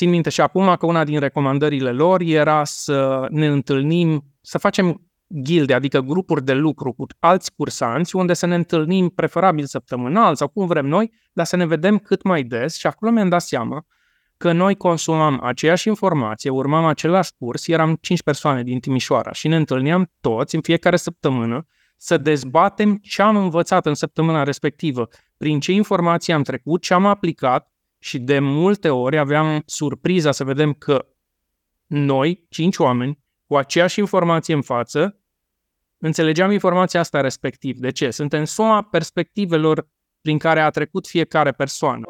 țin minte și acum că una din recomandările lor era să ne întâlnim, să facem gilde, adică grupuri de lucru cu alți cursanți, unde să ne întâlnim preferabil săptămânal sau cum vrem noi, dar să ne vedem cât mai des și acolo mi-am dat seama că noi consumam aceeași informație, urmam același curs, eram 5 persoane din Timișoara și ne întâlneam toți în fiecare săptămână să dezbatem ce am învățat în săptămâna respectivă, prin ce informații am trecut, ce am aplicat și de multe ori aveam surpriza să vedem că noi, cinci oameni, cu aceeași informație în față, înțelegeam informația asta respectiv. De ce? Suntem suma perspectivelor prin care a trecut fiecare persoană.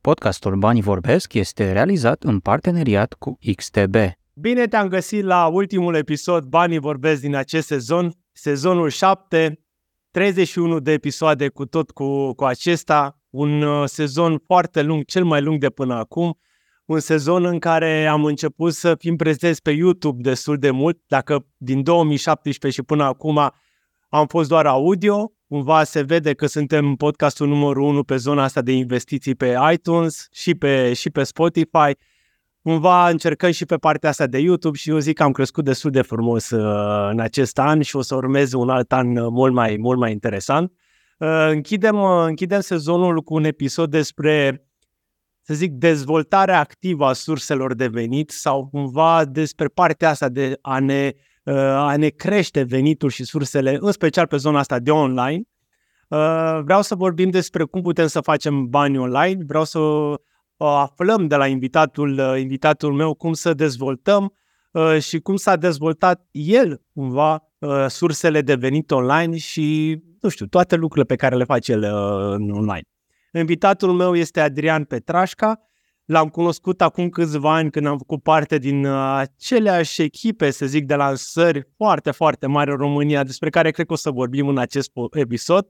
Podcastul Banii Vorbesc este realizat în parteneriat cu XTB. Bine te-am găsit la ultimul episod Banii Vorbesc din acest sezon, sezonul 7, 31 de episoade cu tot cu, cu acesta, un uh, sezon foarte lung, cel mai lung de până acum, un sezon în care am început să fim prezenți pe YouTube destul de mult, dacă din 2017 și până acum am fost doar audio, cumva se vede că suntem podcastul numărul 1 pe zona asta de investiții pe iTunes și pe, și pe Spotify. Cumva încercăm și pe partea asta de YouTube și eu zic că am crescut destul de frumos uh, în acest an și o să urmez un alt an uh, mult mai, mult mai interesant. Uh, închidem, uh, închidem sezonul cu un episod despre, să zic, dezvoltarea activă a surselor de venit sau cumva despre partea asta de a ne Uh, a ne crește venitul și sursele, în special pe zona asta de online. Uh, vreau să vorbim despre cum putem să facem bani online, vreau să uh, aflăm de la invitatul, invitatul meu cum să dezvoltăm și cum s-a dezvoltat el cumva sursele de venit online și, nu știu, toate lucrurile pe care le face el în online. Invitatul meu este Adrian Petrașca, L-am cunoscut acum câțiva ani când am făcut parte din uh, aceleași echipe, să zic, de lansări foarte, foarte mari în România, despre care cred că o să vorbim în acest episod.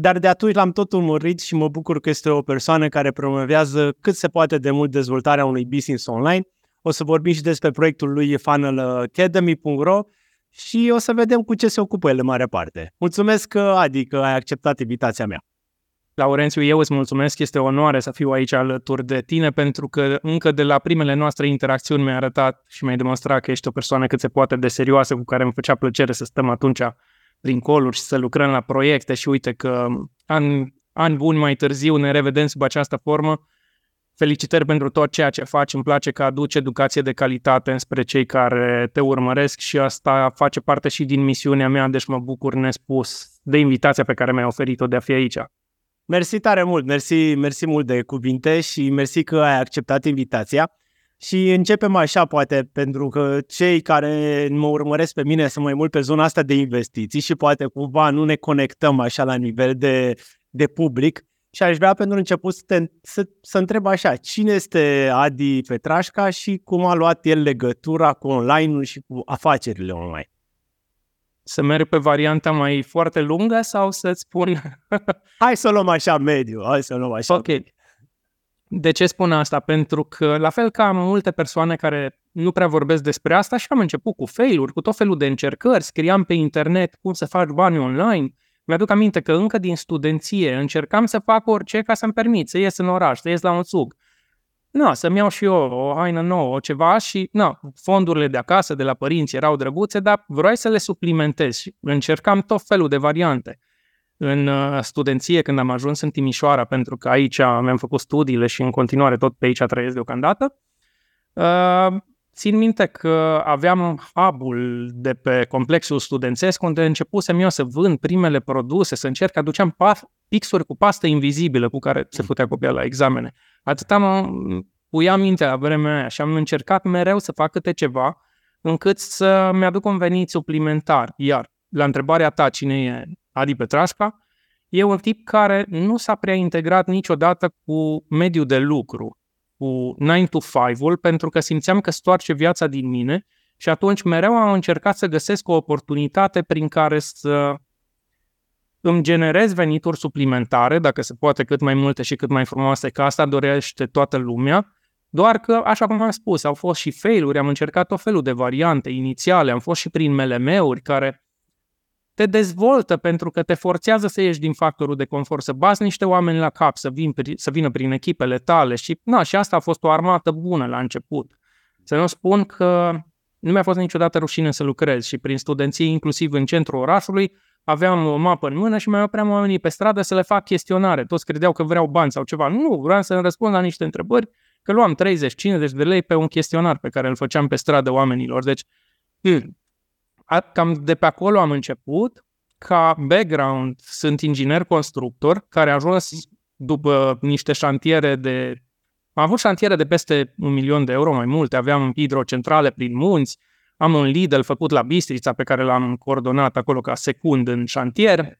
Dar de atunci l-am tot urmărit și mă bucur că este o persoană care promovează cât se poate de mult dezvoltarea unui business online. O să vorbim și despre proiectul lui funnelacademy.ro și o să vedem cu ce se ocupă el în mare parte. Mulțumesc, Adi, că ai acceptat invitația mea. Laurențiu, eu îți mulțumesc, este o onoare să fiu aici alături de tine pentru că încă de la primele noastre interacțiuni mi-ai arătat și mi-ai demonstrat că ești o persoană cât se poate de serioasă cu care îmi făcea plăcere să stăm atunci prin coluri și să lucrăm la proiecte și uite că ani, ani buni mai târziu ne revedem sub această formă. Felicitări pentru tot ceea ce faci, îmi place că aduci educație de calitate spre cei care te urmăresc și asta face parte și din misiunea mea, deci mă bucur nespus de invitația pe care mi-ai oferit-o de a fi aici. Mersi tare mult, mersi, mersi mult de cuvinte și mersi că ai acceptat invitația. Și începem așa, poate, pentru că cei care mă urmăresc pe mine sunt mai mult pe zona asta de investiții și poate cumva nu ne conectăm așa la nivel de, de public. Și aș vrea pentru început să, te, să, să întreb așa, cine este Adi Petrașca și cum a luat el legătura cu online-ul și cu afacerile online? să merg pe varianta mai foarte lungă sau să-ți spun... hai să luăm așa mediu, hai să luăm așa. Ok. De ce spun asta? Pentru că, la fel ca multe persoane care nu prea vorbesc despre asta, și am început cu fail-uri, cu tot felul de încercări, scriam pe internet cum să faci bani online. Mi-aduc aminte că încă din studenție încercam să fac orice ca să-mi permit să ies în oraș, să ies la un țug na, să-mi iau și eu o haină nouă, o ceva și, na, fondurile de acasă, de la părinți erau drăguțe, dar vroiai să le suplimentez și încercam tot felul de variante. În uh, studenție, când am ajuns în Timișoara, pentru că aici mi-am făcut studiile și în continuare tot pe aici trăiesc deocamdată, uh, țin minte că aveam hub de pe complexul studențesc unde începusem eu să vând primele produse, să încerc, aduceam pixuri cu pastă invizibilă cu care se putea copia la examene. Atâta mă puia minte la vremea aia și am încercat mereu să fac câte ceva încât să mi-aduc un venit suplimentar. Iar la întrebarea ta cine e Adi Petrasca, e un tip care nu s-a prea integrat niciodată cu mediul de lucru, cu 9 to 5-ul, pentru că simțeam că stoarce viața din mine și atunci mereu am încercat să găsesc o oportunitate prin care să îmi generez venituri suplimentare, dacă se poate cât mai multe și cât mai frumoase, că asta dorește toată lumea, doar că, așa cum am spus, au fost și failuri, am încercat tot felul de variante inițiale, am fost și prin MLM-uri care te dezvoltă pentru că te forțează să ieși din factorul de confort, să bați niște oameni la cap, să, vin, să vină prin echipele tale și, na, și asta a fost o armată bună la început. Să nu spun că nu mi-a fost niciodată rușine să lucrez și prin studenții, inclusiv în centrul orașului, aveam o mapă în mână și mai opream oamenii pe stradă să le fac chestionare. Toți credeau că vreau bani sau ceva. Nu, vreau să răspund la niște întrebări, că luam 30-50 de lei pe un chestionar pe care îl făceam pe stradă oamenilor. Deci, hmm, cam de pe acolo am început. Ca background sunt inginer constructor care a ajuns după niște șantiere de... Am avut șantiere de peste un milion de euro, mai multe. Aveam hidrocentrale prin munți, am un Lidl făcut la Bistrița pe care l-am coordonat acolo ca secund în șantier.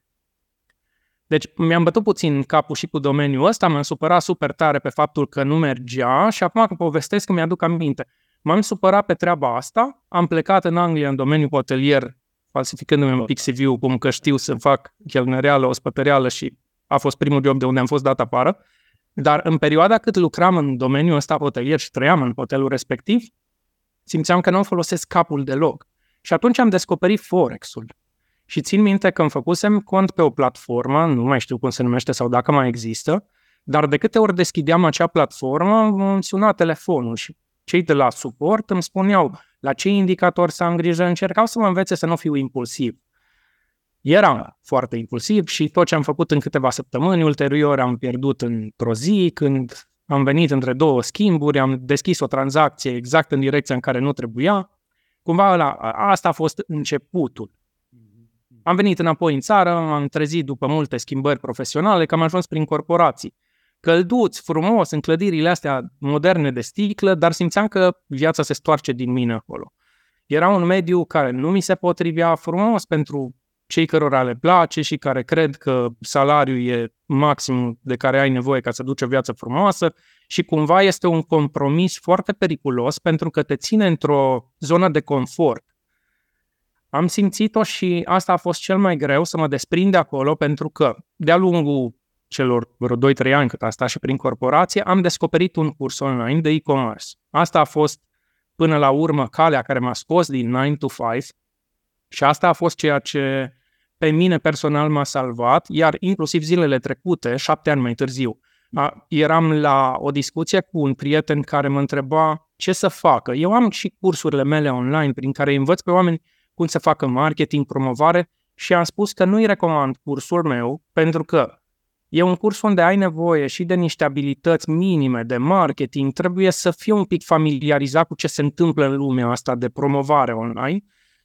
Deci mi-am bătut puțin capul și cu domeniul ăsta, m-am supărat super tare pe faptul că nu mergea și acum că povestesc că mi-aduc aminte. M-am supărat pe treaba asta, am plecat în Anglia în domeniul hotelier, falsificându-mi un pic CV-ul, cum că știu să fac chelnereală, ospătăreală și a fost primul job de unde am fost dat afară. Dar în perioada cât lucram în domeniul ăsta hotelier și trăiam în hotelul respectiv, simțeam că nu folosesc capul deloc. Și atunci am descoperit Forex-ul. Și țin minte că îmi făcusem cont pe o platformă, nu mai știu cum se numește sau dacă mai există, dar de câte ori deschideam acea platformă, îmi suna telefonul și cei de la suport îmi spuneau la ce indicator să am grijă, încercau să mă învețe să nu fiu impulsiv. Eram foarte impulsiv și tot ce am făcut în câteva săptămâni, ulterior am pierdut într-o zi, când am venit între două schimburi, am deschis o tranzacție exact în direcția în care nu trebuia. Cumva la, asta a fost începutul. Am venit înapoi în țară, am trezit după multe schimbări profesionale că am ajuns prin corporații. Călduți, frumos, în clădirile astea moderne de sticlă, dar simțeam că viața se stoarce din mine acolo. Era un mediu care nu mi se potrivea frumos pentru cei cărora le place și care cred că salariul e maximul de care ai nevoie ca să duci o viață frumoasă și cumva este un compromis foarte periculos pentru că te ține într-o zonă de confort. Am simțit-o și asta a fost cel mai greu să mă desprind de acolo pentru că de-a lungul celor vreo 2-3 ani cât am stat și prin corporație, am descoperit un curs online de e-commerce. Asta a fost până la urmă calea care m-a scos din 9 to 5 și asta a fost ceea ce pe mine personal m-a salvat, iar inclusiv zilele trecute, șapte ani mai târziu, a, eram la o discuție cu un prieten care mă întreba ce să facă. Eu am și cursurile mele online prin care învăț pe oameni cum să facă marketing, promovare și am spus că nu-i recomand cursul meu pentru că e un curs unde ai nevoie și de niște abilități minime de marketing, trebuie să fii un pic familiarizat cu ce se întâmplă în lumea asta de promovare online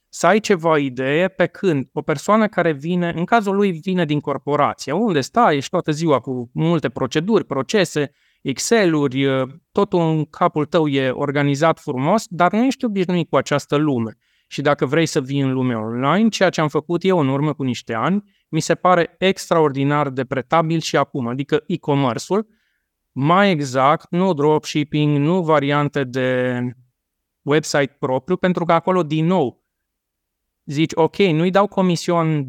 să ai ceva idee pe când o persoană care vine, în cazul lui vine din corporație, unde stai, ești toată ziua cu multe proceduri, procese, Excel-uri, totul în capul tău e organizat frumos, dar nu ești obișnuit cu această lume. Și dacă vrei să vii în lumea online, ceea ce am făcut eu în urmă cu niște ani, mi se pare extraordinar de pretabil și acum, adică e-commerce-ul, mai exact, nu dropshipping, nu variante de website propriu, pentru că acolo, din nou, zici, ok, nu-i dau comision 20%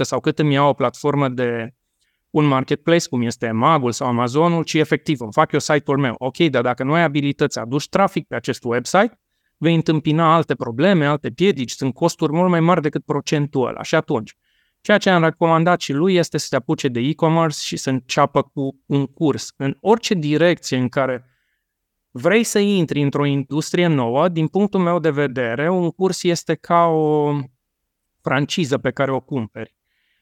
sau cât îmi iau o platformă de un marketplace, cum este Magul sau Amazonul, ci efectiv îmi fac eu site-ul meu. Ok, dar dacă nu ai abilități, aduci trafic pe acest website, vei întâmpina alte probleme, alte piedici, sunt costuri mult mai mari decât procentul ăla. Și atunci, ceea ce am recomandat și lui este să se apuce de e-commerce și să înceapă cu un curs. În orice direcție în care vrei să intri într-o industrie nouă, din punctul meu de vedere, un curs este ca o franciză pe care o cumperi.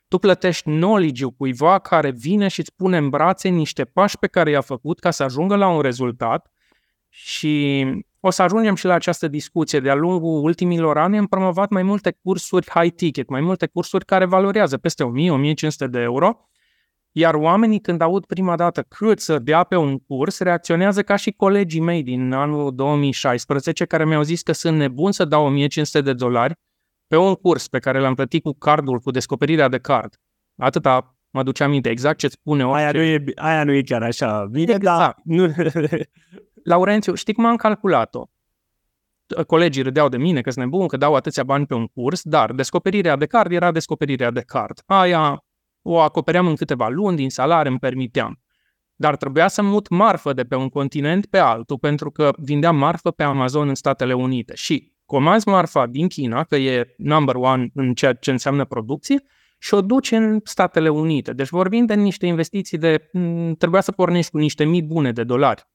Tu plătești knowledge-ul cuiva care vine și îți pune în brațe niște pași pe care i-a făcut ca să ajungă la un rezultat și o să ajungem și la această discuție. De-a lungul ultimilor ani am promovat mai multe cursuri high ticket, mai multe cursuri care valorează peste 1000-1500 de euro iar oamenii când aud prima dată cât să dea pe un curs, reacționează ca și colegii mei din anul 2016 care mi-au zis că sunt nebun să dau 1500 de dolari pe un curs pe care l-am plătit cu cardul, cu descoperirea de card. Atâta mă duce aminte exact ce spune orice. Aia nu e, aia nu e chiar așa. Bine, exact. da. Nu. Laurențiu, știi cum am calculat-o? Colegii râdeau de mine că sunt nebun, că dau atâția bani pe un curs, dar descoperirea de card era descoperirea de card. Aia o acopeream în câteva luni, din salariu îmi permiteam. Dar trebuia să mut marfă de pe un continent pe altul, pentru că vindeam marfă pe Amazon în Statele Unite. Și comanzi marfa din China, că e number one în ceea ce înseamnă producție, și o duci în Statele Unite. Deci vorbim de niște investiții de... trebuia să pornești cu niște mii bune de dolari.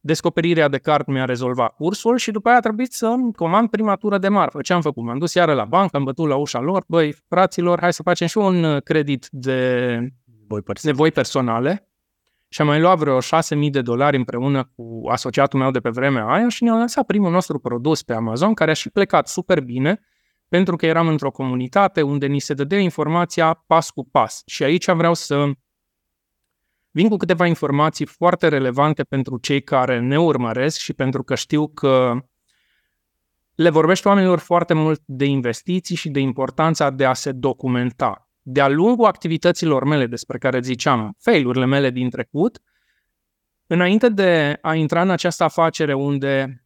Descoperirea de card mi-a rezolvat cursul și după aia a trebuit să comand prima tură de marfă. Ce am făcut? M-am dus iară la bancă, am bătut la ușa lor, băi, fraților, hai să facem și un uh, credit de nevoi personale și am mai luat vreo 6.000 de dolari împreună cu asociatul meu de pe vremea aia și ne-am lansat primul nostru produs pe Amazon, care a și plecat super bine, pentru că eram într-o comunitate unde ni se dădea informația pas cu pas. Și aici vreau să vin cu câteva informații foarte relevante pentru cei care ne urmăresc și pentru că știu că le vorbește oamenilor foarte mult de investiții și de importanța de a se documenta de-a lungul activităților mele despre care ziceam, failurile mele din trecut, înainte de a intra în această afacere unde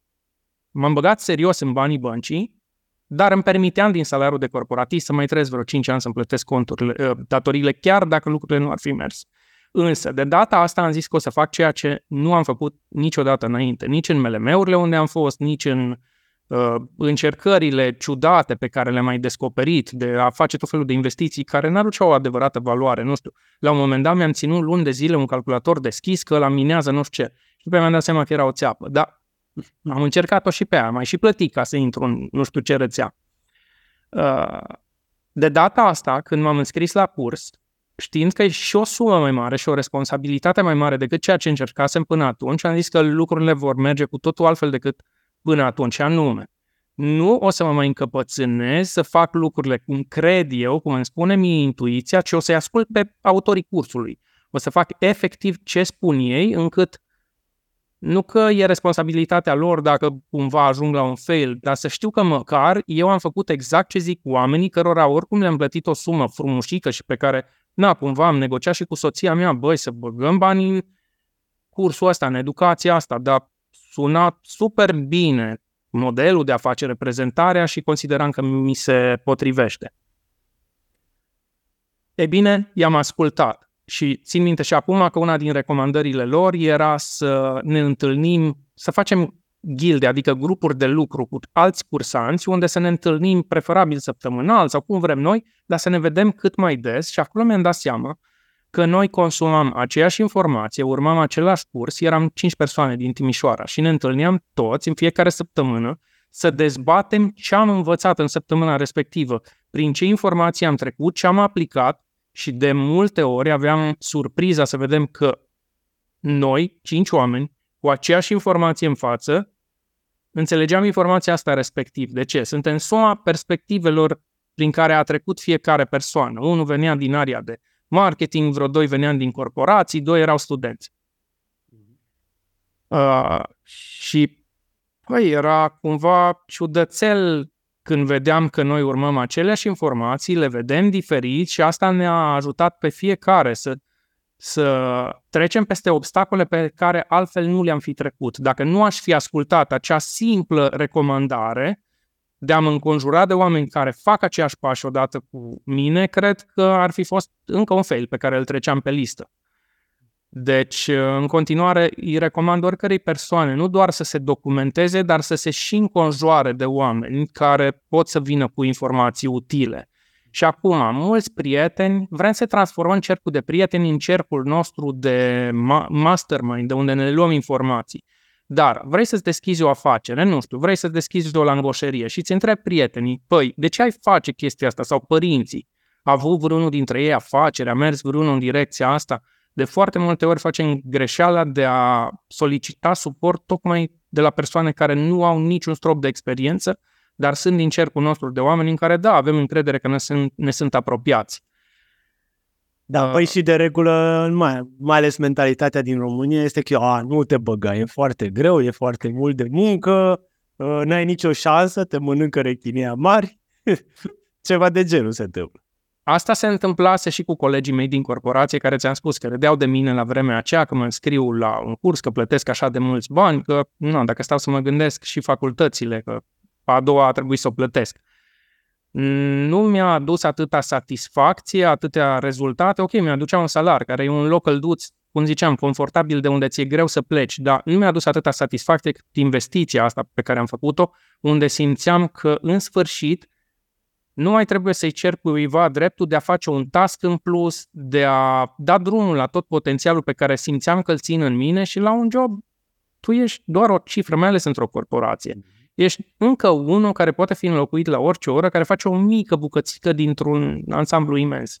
m-am băgat serios în banii băncii, dar îmi permiteam din salariul de corporatist să mai trăiesc vreo 5 ani să-mi plătesc conturile, ă, datoriile, chiar dacă lucrurile nu ar fi mers. Însă, de data asta am zis că o să fac ceea ce nu am făcut niciodată înainte, nici în MLM-urile unde am fost, nici în uh, încercările ciudate pe care le-am mai descoperit de a face tot felul de investiții care n-aduceau o adevărată valoare. Nu știu, la un moment dat mi-am ținut luni de zile un calculator deschis că la minează nu știu ce. Și pe mi-am dat seama că era o țeapă. Dar am încercat-o și pe aia, mai și plătit ca să intru în nu știu ce rețea. Uh, de data asta, când m-am înscris la curs, știind că e și o sumă mai mare și o responsabilitate mai mare decât ceea ce încercasem până atunci, am zis că lucrurile vor merge cu totul altfel decât până atunci, anume. Nu o să mă mai încăpățânez să fac lucrurile cum cred eu, cum îmi spune mie intuiția, ci o să-i ascult pe autorii cursului. O să fac efectiv ce spun ei, încât nu că e responsabilitatea lor dacă cumva ajung la un fail, dar să știu că măcar eu am făcut exact ce zic oamenii cărora oricum le-am plătit o sumă frumușică și pe care, na, cumva am negociat și cu soția mea, băi, să băgăm banii în cursul ăsta, în educația asta, dar suna super bine modelul de a face reprezentarea și consideram că mi se potrivește. E bine, i-am ascultat și țin minte și acum că una din recomandările lor era să ne întâlnim, să facem gilde, adică grupuri de lucru cu alți cursanți, unde să ne întâlnim preferabil săptămânal sau cum vrem noi, dar să ne vedem cât mai des și acolo mi-am dat seama că noi consumam aceeași informație, urmam același curs, eram 5 persoane din Timișoara și ne întâlneam toți în fiecare săptămână să dezbatem ce am învățat în săptămâna respectivă, prin ce informații am trecut, ce am aplicat și de multe ori aveam surpriza să vedem că noi, cinci oameni, cu aceeași informație în față, înțelegeam informația asta respectiv. De ce? Suntem suma perspectivelor prin care a trecut fiecare persoană. Unul venea din area de marketing, vreo doi veneam din corporații, doi erau studenți. Uh, și păi, era cumva ciudățel când vedeam că noi urmăm aceleași informații, le vedem diferit și asta ne-a ajutat pe fiecare să, să trecem peste obstacole pe care altfel nu le-am fi trecut. Dacă nu aș fi ascultat acea simplă recomandare, de a mă înconjura de oameni care fac aceeași pași odată cu mine, cred că ar fi fost încă un fail pe care îl treceam pe listă. Deci, în continuare, îi recomand oricărei persoane nu doar să se documenteze, dar să se și înconjoare de oameni care pot să vină cu informații utile. Și acum, mulți prieteni, vrem să transformăm cercul de prieteni în cercul nostru de mastermind, de unde ne luăm informații. Dar vrei să-ți deschizi o afacere, nu știu, vrei să deschizi o langoșerie și îți întrebi prietenii, păi, de ce ai face chestia asta? Sau părinții, a avut vreunul dintre ei afacere, a mers vreunul în direcția asta? De foarte multe ori facem greșeala de a solicita suport tocmai de la persoane care nu au niciun strop de experiență, dar sunt din cercul nostru de oameni în care, da, avem încredere că ne sunt, ne sunt apropiați. Da, uh, păi și de regulă, mai, mai ales mentalitatea din România este că a, nu te băga, e foarte greu, e foarte mult de muncă, uh, n-ai nicio șansă, te mănâncă rechinea mari, ceva de genul se întâmplă. Asta se întâmplase și cu colegii mei din corporație care ți-am spus că râdeau de mine la vremea aceea că mă înscriu la un curs, că plătesc așa de mulți bani, că nu, dacă stau să mă gândesc și facultățile, că a doua a trebuit să o plătesc nu mi-a adus atâta satisfacție, atâtea rezultate. Ok, mi-aducea un salar, care e un local duț cum ziceam, confortabil de unde ți-e greu să pleci, dar nu mi-a adus atâta satisfacție cât investiția asta pe care am făcut-o, unde simțeam că, în sfârșit, nu mai trebuie să-i cer cuiva dreptul de a face un task în plus, de a da drumul la tot potențialul pe care simțeam că îl țin în mine și la un job tu ești doar o cifră, mai ales într-o corporație. Ești încă unul care poate fi înlocuit la orice oră, care face o mică bucățică dintr-un ansamblu imens.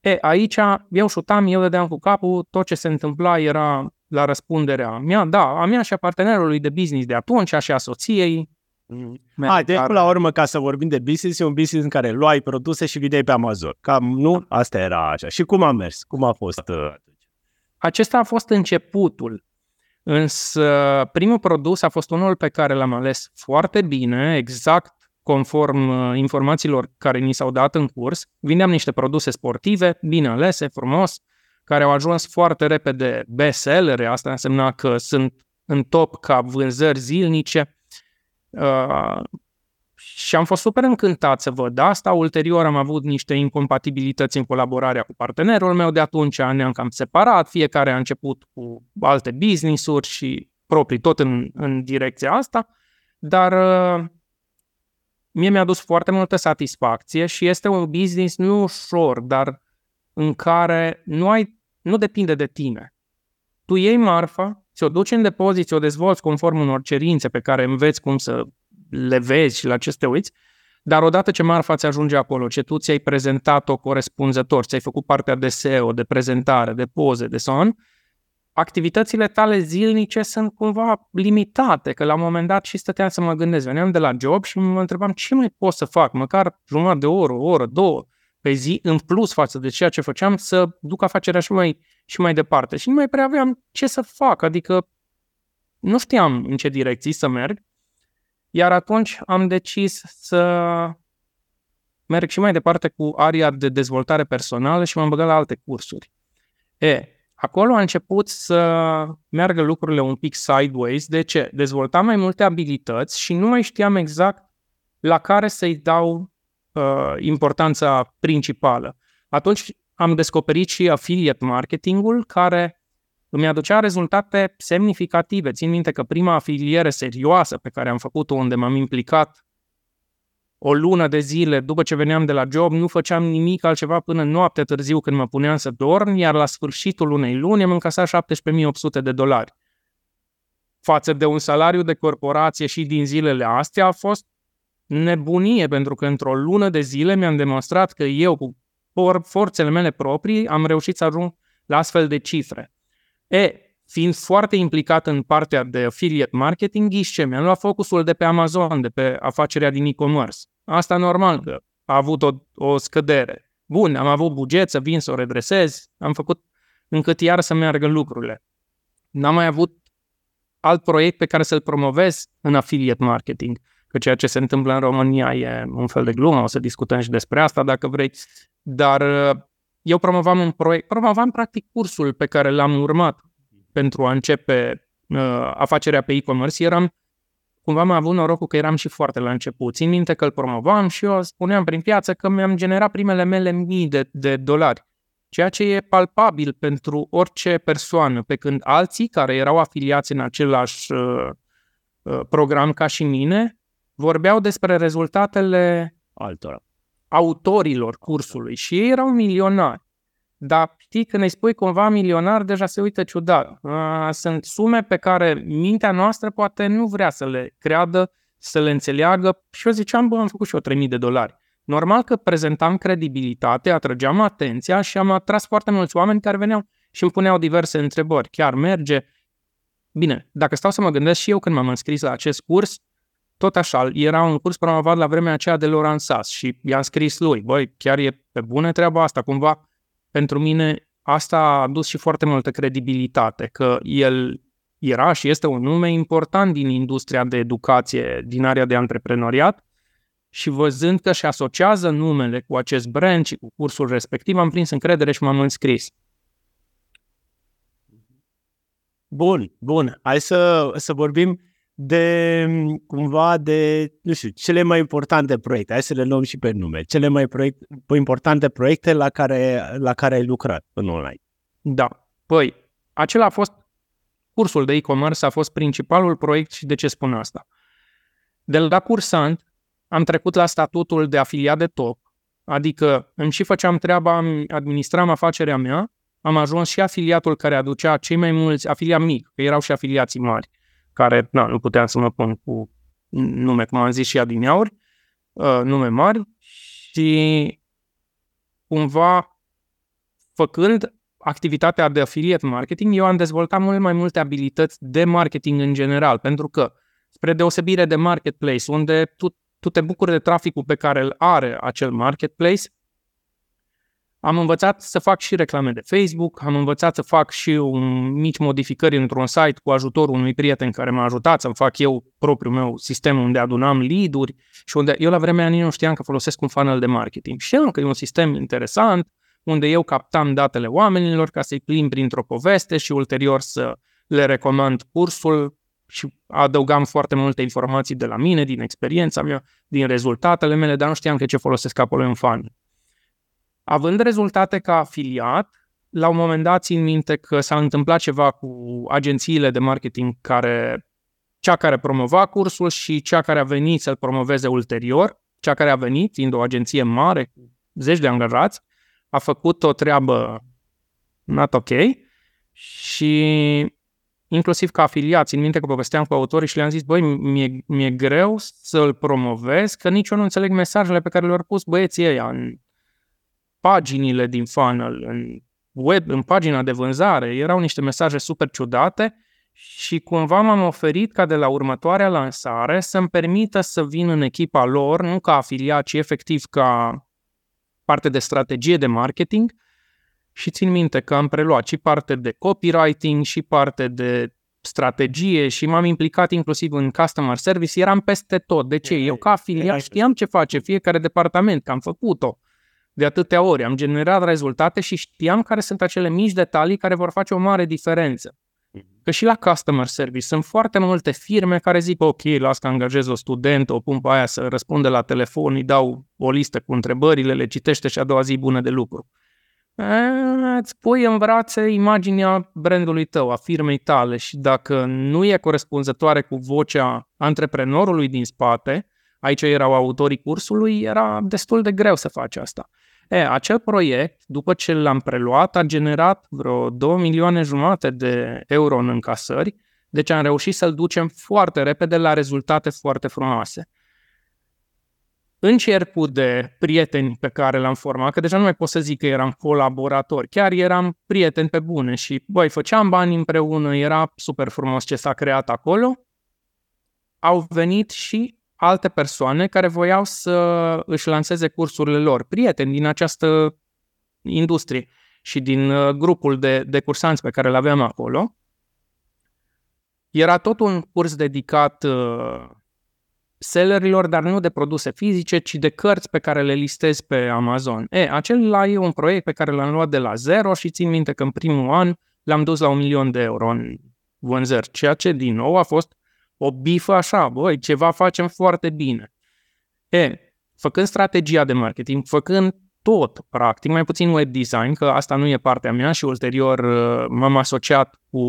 E, aici eu șutam, eu dădeam cu capul, tot ce se întâmpla era la răspunderea mea, da, a mea și a partenerului de business de atunci, și a soției, Mm. A, deci până la urmă, ca să vorbim de business, e un business în care luai produse și vindeai pe Amazon. Cam, nu? Asta era așa. Și cum a mers? Cum a fost? Uh, Acesta a fost începutul. Însă primul produs a fost unul pe care l-am ales foarte bine, exact conform uh, informațiilor care ni s-au dat în curs. Vindeam niște produse sportive, bine alese, frumos, care au ajuns foarte repede bestsellere. Asta însemna că sunt în top ca vânzări zilnice Uh, și am fost super încântat să văd asta. Ulterior am avut niște incompatibilități în colaborarea cu partenerul meu, de atunci ne-am cam separat, fiecare a început cu alte business-uri și proprii, tot în, în direcția asta, dar uh, mie mi-a dus foarte multă satisfacție și este un business nu ușor, dar în care nu, ai, nu depinde de tine. Tu iei marfa, ți-o duci în depozit, ți-o dezvolți conform unor cerințe pe care înveți cum să le vezi și la ce să te uiți, dar odată ce marfaț ți ajunge acolo, ce tu ți-ai prezentat-o corespunzător, ți-ai făcut partea de SEO, de prezentare, de poze, de so on, activitățile tale zilnice sunt cumva limitate, că la un moment dat și stăteam să mă gândesc, veneam de la job și mă întrebam ce mai pot să fac, măcar jumătate de oră, o oră, două, pe zi, în plus față de ceea ce făceam, să duc afacerea și mai, și mai departe. Și nu mai prea aveam ce să fac, adică nu știam în ce direcții să merg, iar atunci am decis să merg și mai departe cu aria de dezvoltare personală și m-am băgat la alte cursuri. E, acolo a început să meargă lucrurile un pic sideways. De ce? Dezvoltam mai multe abilități și nu mai știam exact la care să-i dau uh, importanța principală. Atunci am descoperit și affiliate marketingul, care îmi aducea rezultate semnificative. Țin minte că prima afiliere serioasă pe care am făcut-o, unde m-am implicat o lună de zile după ce veneam de la job, nu făceam nimic altceva până noapte târziu când mă puneam să dorm, iar la sfârșitul unei luni am încasat 17.800 de dolari. Față de un salariu de corporație și din zilele astea a fost nebunie, pentru că într-o lună de zile mi-am demonstrat că eu, cu forțele mele proprii, am reușit să ajung la astfel de cifre. E, fiind foarte implicat în partea de affiliate marketing, ce mi-am luat focusul de pe Amazon, de pe afacerea din e-commerce. Asta normal că a avut o, o scădere. Bun, am avut buget să vin să o redresez, am făcut încât iar să meargă lucrurile. N-am mai avut alt proiect pe care să-l promovez în affiliate marketing că ceea ce se întâmplă în România e un fel de glumă, o să discutăm și despre asta dacă vrei, dar uh, eu promovam un proiect, promovam practic cursul pe care l-am urmat pentru a începe uh, afacerea pe e-commerce, eram cumva am avut norocul că eram și foarte la început. Țin minte că îl promovam și eu spuneam prin piață că mi-am generat primele mele mii de, de dolari, ceea ce e palpabil pentru orice persoană, pe când alții care erau afiliați în același uh, uh program ca și mine, vorbeau despre rezultatele altora, autorilor cursului și ei erau milionari. Dar știi, când îi spui cumva milionar, deja se uită ciudat. Sunt sume pe care mintea noastră poate nu vrea să le creadă, să le înțeleagă și eu ziceam, bă, am făcut și eu 3000 de dolari. Normal că prezentam credibilitate, atrăgeam atenția și am atras foarte mulți oameni care veneau și îmi puneau diverse întrebări. Chiar merge? Bine, dacă stau să mă gândesc și eu când m-am înscris la acest curs, tot așa, era un curs promovat la vremea aceea de Laurent Sass și i-am scris lui, băi, chiar e pe bună treaba asta, cumva pentru mine asta a adus și foarte multă credibilitate, că el era și este un nume important din industria de educație, din area de antreprenoriat și văzând că și asociază numele cu acest brand și cu cursul respectiv, am prins încredere și m-am înscris. Bun, bun. Hai să, să vorbim de cumva de, nu știu, cele mai importante proiecte, hai să le luăm și pe nume, cele mai proiect, importante proiecte la care, la care ai lucrat în online. Da. Păi, acela a fost cursul de e-commerce, a fost principalul proiect și de ce spun asta. De la cursant am trecut la statutul de afiliat de top, adică îmi și făceam treaba, administram afacerea mea, am ajuns și afiliatul care aducea cei mai mulți, afiliat mic, că erau și afiliații mari, care na, nu puteam să mă pun cu nume, cum am zis și adineauri, uh, nume mari și cumva făcând activitatea de affiliate marketing, eu am dezvoltat mult mai multe abilități de marketing în general, pentru că, spre deosebire de marketplace, unde tu, tu te bucuri de traficul pe care îl are acel marketplace, am învățat să fac și reclame de Facebook, am învățat să fac și un, mici modificări într-un site cu ajutorul unui prieten care m-a ajutat să-mi fac eu propriul meu sistem unde adunam lead-uri și unde eu la vremea nici nu știam că folosesc un funnel de marketing. Știam că e un sistem interesant, unde eu captam datele oamenilor ca să-i plimb printr-o poveste și ulterior să le recomand cursul și adăugam foarte multe informații de la mine, din experiența mea, din rezultatele mele, dar nu știam că ce folosesc acolo în funnel. Având rezultate ca afiliat, la un moment dat țin minte că s-a întâmplat ceva cu agențiile de marketing care, cea care promova cursul și cea care a venit să-l promoveze ulterior, cea care a venit, fiind o agenție mare, cu zeci de angajați, a făcut o treabă not ok și inclusiv ca afiliați, în minte că povesteam cu autorii și le-am zis, băi, mi-e, mi-e greu să-l promovez, că nici eu nu înțeleg mesajele pe care le-au pus băieții ăia în paginile din funnel, în web, în pagina de vânzare, erau niște mesaje super ciudate și cumva m-am oferit ca de la următoarea lansare să-mi permită să vin în echipa lor, nu ca afiliat, ci efectiv ca parte de strategie de marketing și țin minte că am preluat și parte de copywriting și parte de strategie și m-am implicat inclusiv în customer service, eram peste tot. De ce? Eu ca afiliat știam ce face fiecare departament, că am făcut-o de atâtea ori, am generat rezultate și știam care sunt acele mici detalii care vor face o mare diferență. Mhm. Că și la customer service sunt foarte multe firme care zic, ok, las că angajez o studentă, o pun pe aia să răspunde la telefon, îi dau o listă cu întrebările, le citește și a doua zi bună de lucru. E, îți pui în brațe imaginea brandului tău, a firmei tale și dacă nu e corespunzătoare cu vocea antreprenorului din spate, aici erau autorii cursului, era destul de greu să faci asta. E, acel proiect, după ce l-am preluat, a generat vreo 2 milioane jumate de euro în încasări, deci am reușit să-l ducem foarte repede la rezultate foarte frumoase. În cercul de prieteni pe care l-am format, că deja nu mai pot să zic că eram colaboratori, chiar eram prieteni pe bune și, băi, făceam bani împreună, era super frumos ce s-a creat acolo, au venit și alte persoane care voiau să își lanseze cursurile lor, prieteni din această industrie și din uh, grupul de, de cursanți pe care le aveam acolo. Era tot un curs dedicat uh, sellerilor, dar nu de produse fizice, ci de cărți pe care le listezi pe Amazon. E, acela e un proiect pe care l-am luat de la zero și țin minte că în primul an l-am dus la un milion de euro în vânzări, ceea ce din nou a fost o bifă așa, băi, ceva facem foarte bine. E, făcând strategia de marketing, făcând tot, practic, mai puțin web design, că asta nu e partea mea și ulterior uh, m-am asociat cu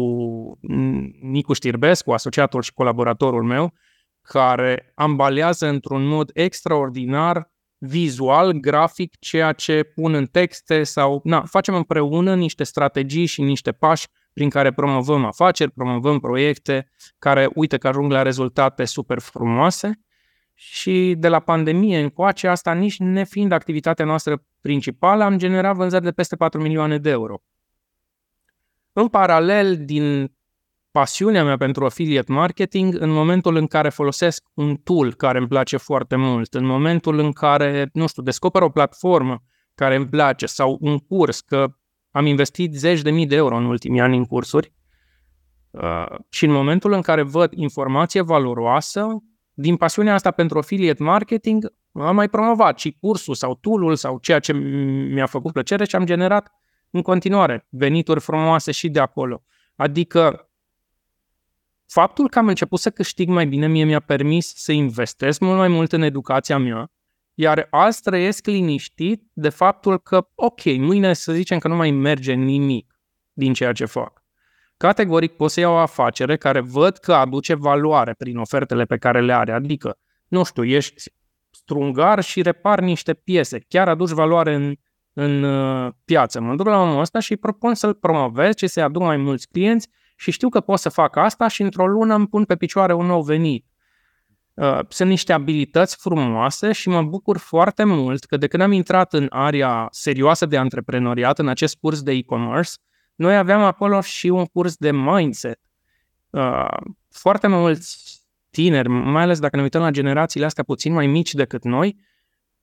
Nicu Știrbescu, asociatul și colaboratorul meu, care ambalează într-un mod extraordinar vizual, grafic, ceea ce pun în texte sau, na, facem împreună niște strategii și niște pași prin care promovăm afaceri, promovăm proiecte care, uite că ajung la rezultate super frumoase și de la pandemie încoace, asta nici nefiind activitatea noastră principală, am generat vânzări de peste 4 milioane de euro. În paralel, din pasiunea mea pentru affiliate marketing, în momentul în care folosesc un tool care îmi place foarte mult, în momentul în care, nu știu, descoper o platformă care îmi place sau un curs, că am investit zeci de mii de euro în ultimii ani în cursuri uh, și în momentul în care văd informație valoroasă, din pasiunea asta pentru affiliate marketing, am mai promovat și cursul sau tool sau ceea ce mi-a făcut plăcere și am generat în continuare venituri frumoase și de acolo. Adică faptul că am început să câștig mai bine mie mi-a permis să investesc mult mai mult în educația mea, iar azi trăiesc liniștit de faptul că, ok, mâine să zicem că nu mai merge nimic. din ceea ce fac. Categoric pot să iau o afacere care văd că aduce valoare prin ofertele pe care le are, adică, nu știu, ești strungar și repar niște piese, chiar aduci valoare în, în uh, piață. Mă duc la omul ăsta și îi propun să-l promovez și să-i aduc mai mulți clienți și știu că pot să fac asta și într-o lună îmi pun pe picioare un nou venit. Uh, sunt niște abilități frumoase și mă bucur foarte mult că de când am intrat în area serioasă de antreprenoriat, în acest curs de e-commerce, noi aveam acolo și un curs de mindset. Uh, foarte mulți tineri, mai ales dacă ne uităm la generațiile astea puțin mai mici decât noi,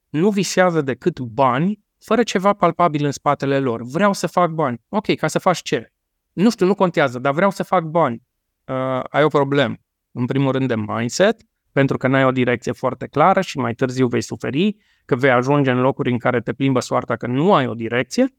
nu visează decât bani fără ceva palpabil în spatele lor. Vreau să fac bani. Ok, ca să faci ce? Nu știu, nu contează, dar vreau să fac bani. Uh, ai o problemă. În primul rând de mindset, pentru că n-ai o direcție foarte clară și mai târziu vei suferi, că vei ajunge în locuri în care te plimbă soarta că nu ai o direcție.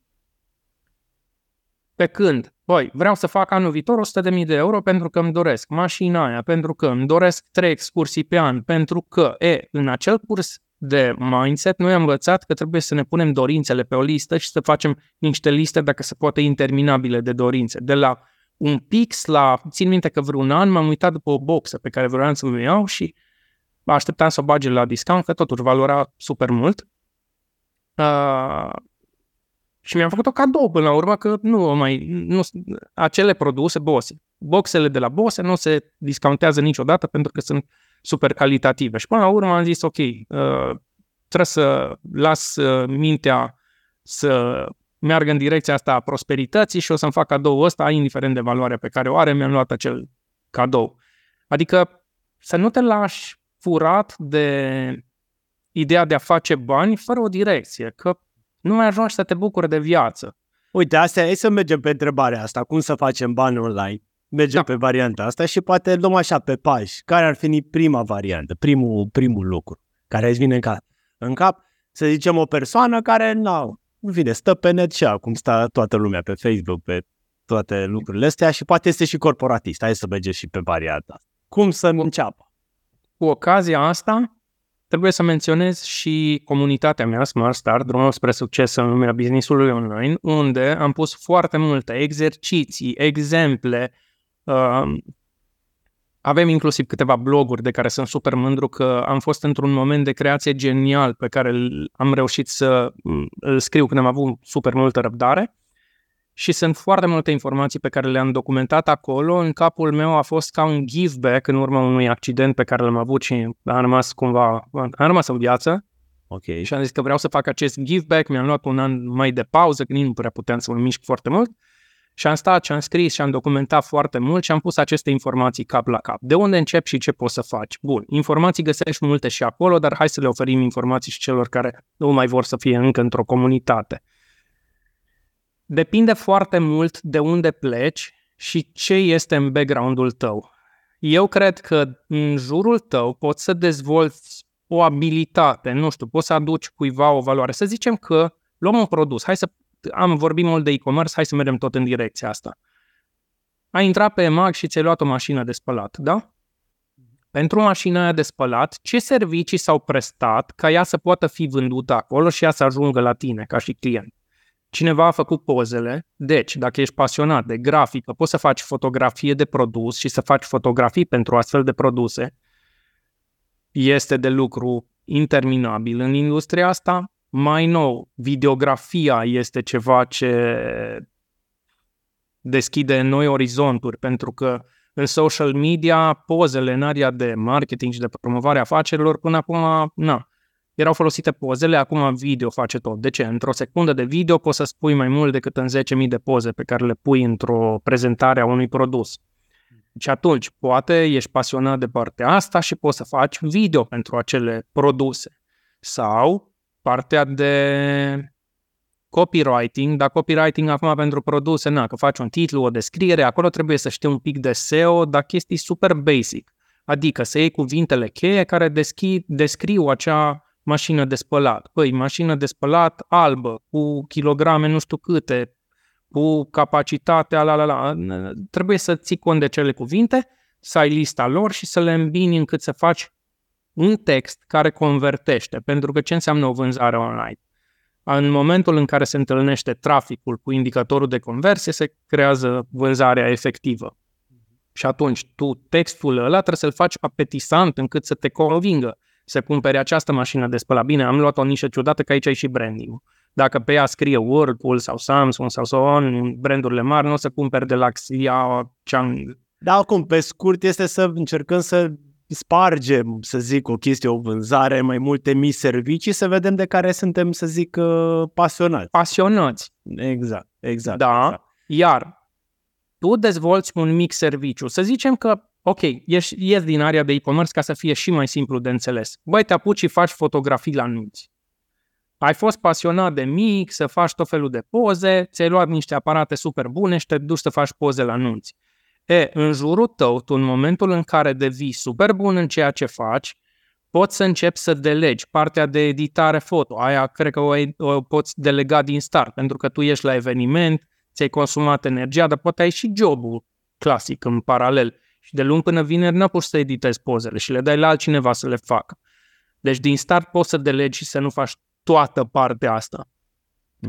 Pe când, băi, vreau să fac anul viitor 100.000 de euro pentru că îmi doresc mașina aia, pentru că îmi doresc 3 excursii pe an, pentru că, e, în acel curs de mindset, noi am învățat că trebuie să ne punem dorințele pe o listă și să facem niște liste, dacă se poate, interminabile de dorințe. De la un pix la, țin minte că vreun an m-am uitat după o boxă pe care vreau să o iau și așteptam să o bage la discount, că totuși valora super mult. Uh, și mi-am făcut o cadou până la urmă că nu mai, nu, acele produse, Bose, boxele de la Bose nu se discountează niciodată pentru că sunt super calitative. Și până la urmă am zis, ok, uh, trebuie să las uh, mintea să meargă în direcția asta a prosperității și o să-mi fac cadou ăsta, indiferent de valoarea pe care o are, mi-am luat acel cadou. Adică să nu te lași furat de ideea de a face bani fără o direcție, că nu mai ajungi să te bucuri de viață. Uite, astea, hai să mergem pe întrebarea asta, cum să facem bani online. Mergem da. pe varianta asta și poate luăm așa pe pași. Care ar fi prima variantă, primul, primul lucru care îți vine în cap? În cap, să zicem, o persoană care, nu, în fine, stă pe net și acum stă toată lumea pe Facebook, pe toate lucrurile astea și poate este și corporatist. Hai să mergem și pe varianta Cum să înceapă? Cu ocazia asta, trebuie să menționez și comunitatea mea, Smart Start, drumul spre succes în lumea businessului online, unde am pus foarte multe exerciții, exemple, uh, avem inclusiv câteva bloguri de care sunt super mândru că am fost într-un moment de creație genial pe care am reușit să îl scriu când am avut super multă răbdare și sunt foarte multe informații pe care le-am documentat acolo. În capul meu a fost ca un give back în urma unui accident pe care l-am avut și am rămas cumva, am rămas în viață. Ok. Și am zis că vreau să fac acest give back, mi-am luat un an mai de pauză, că nici nu prea puteam să mă mișc foarte mult. Și am stat și am scris și am documentat foarte mult și am pus aceste informații cap la cap. De unde încep și ce poți să faci? Bun, informații găsești multe și acolo, dar hai să le oferim informații și celor care nu mai vor să fie încă într-o comunitate. Depinde foarte mult de unde pleci și ce este în background-ul tău. Eu cred că în jurul tău poți să dezvolți o abilitate, nu știu, poți să aduci cuiva o valoare. Să zicem că luăm un produs, hai să am vorbit mult de e-commerce, hai să mergem tot în direcția asta. Ai intrat pe EMAG și ți-ai luat o mașină de spălat, da? Pentru mașina aia de spălat, ce servicii s-au prestat ca ea să poată fi vândută acolo și ea să ajungă la tine ca și client? Cineva a făcut pozele, deci dacă ești pasionat de grafică, poți să faci fotografie de produs și să faci fotografii pentru astfel de produse. Este de lucru interminabil în industria asta. Mai nou, videografia este ceva ce deschide noi orizonturi, pentru că în social media, pozele în area de marketing și de promovare a afacerilor, până acum, na, erau folosite pozele, acum video face tot. De ce? Într-o secundă de video poți să spui mai mult decât în 10.000 de poze pe care le pui într-o prezentare a unui produs. Și atunci, poate ești pasionat de partea asta și poți să faci video pentru acele produse. Sau partea de copywriting, dar copywriting acum pentru produse, na, că faci un titlu, o descriere, acolo trebuie să știi un pic de SEO, dar chestii super basic. Adică să iei cuvintele cheie care deschi, descriu acea mașină de spălat. Păi, mașină de spălat albă, cu kilograme nu știu câte, cu capacitatea, la la la. Trebuie să ții cont de cele cuvinte, să ai lista lor și să le îmbini încât să faci un text care convertește. Pentru că ce înseamnă o vânzare online? În momentul în care se întâlnește traficul cu indicatorul de conversie, se creează vânzarea efectivă. Și atunci tu textul ăla trebuie să-l faci apetisant încât să te convingă să cumpere această mașină de spălat. Bine, am luat o nișă ciudată că aici ai și branding Dacă pe ea scrie Whirlpool sau Samsung sau so on, brandurile mari, nu o să cumperi de la Xia, Chang. Da, acum, pe scurt, este să încercăm să spargem, să zic, o chestie, o vânzare, mai multe mii servicii, să vedem de care suntem, să zic, uh, pasionați. Pasionați. Exact, exact. Da, exact. iar tu dezvolți un mic serviciu. Să zicem că, ok, ieși, ieși din area de e-commerce ca să fie și mai simplu de înțeles. Băi, te apuci și faci fotografii la nunți. Ai fost pasionat de mic, să faci tot felul de poze, ți-ai luat niște aparate super bune și te duci să faci poze la nunți. E, în jurul tău, tu în momentul în care devii super bun în ceea ce faci, poți să începi să delegi partea de editare foto. Aia cred că o, o poți delega din start, pentru că tu ești la eveniment, ți-ai consumat energia, dar poate ai și jobul clasic în paralel. Și de luni până vineri n pus să editezi pozele și le dai la altcineva să le facă. Deci din start poți să delegi și să nu faci toată partea asta.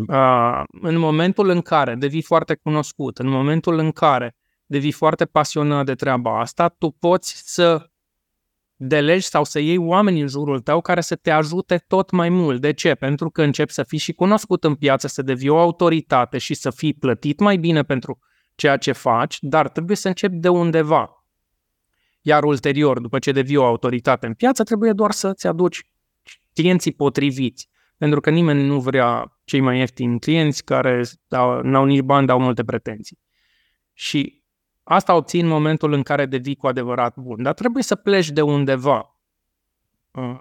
Uh, în momentul în care devii foarte cunoscut, în momentul în care devii foarte pasionat de treaba asta, tu poți să delegi sau să iei oameni în jurul tău care să te ajute tot mai mult. De ce? Pentru că începi să fii și cunoscut în piață, să devii o autoritate și să fii plătit mai bine pentru ceea ce faci, dar trebuie să începi de undeva. Iar ulterior, după ce devii o autoritate în piață, trebuie doar să-ți aduci clienții potriviți. Pentru că nimeni nu vrea cei mai ieftini clienți care n-au nici bani, dar au multe pretenții. Și Asta obții în momentul în care devii cu adevărat bun. Dar trebuie să pleci de undeva. Uh,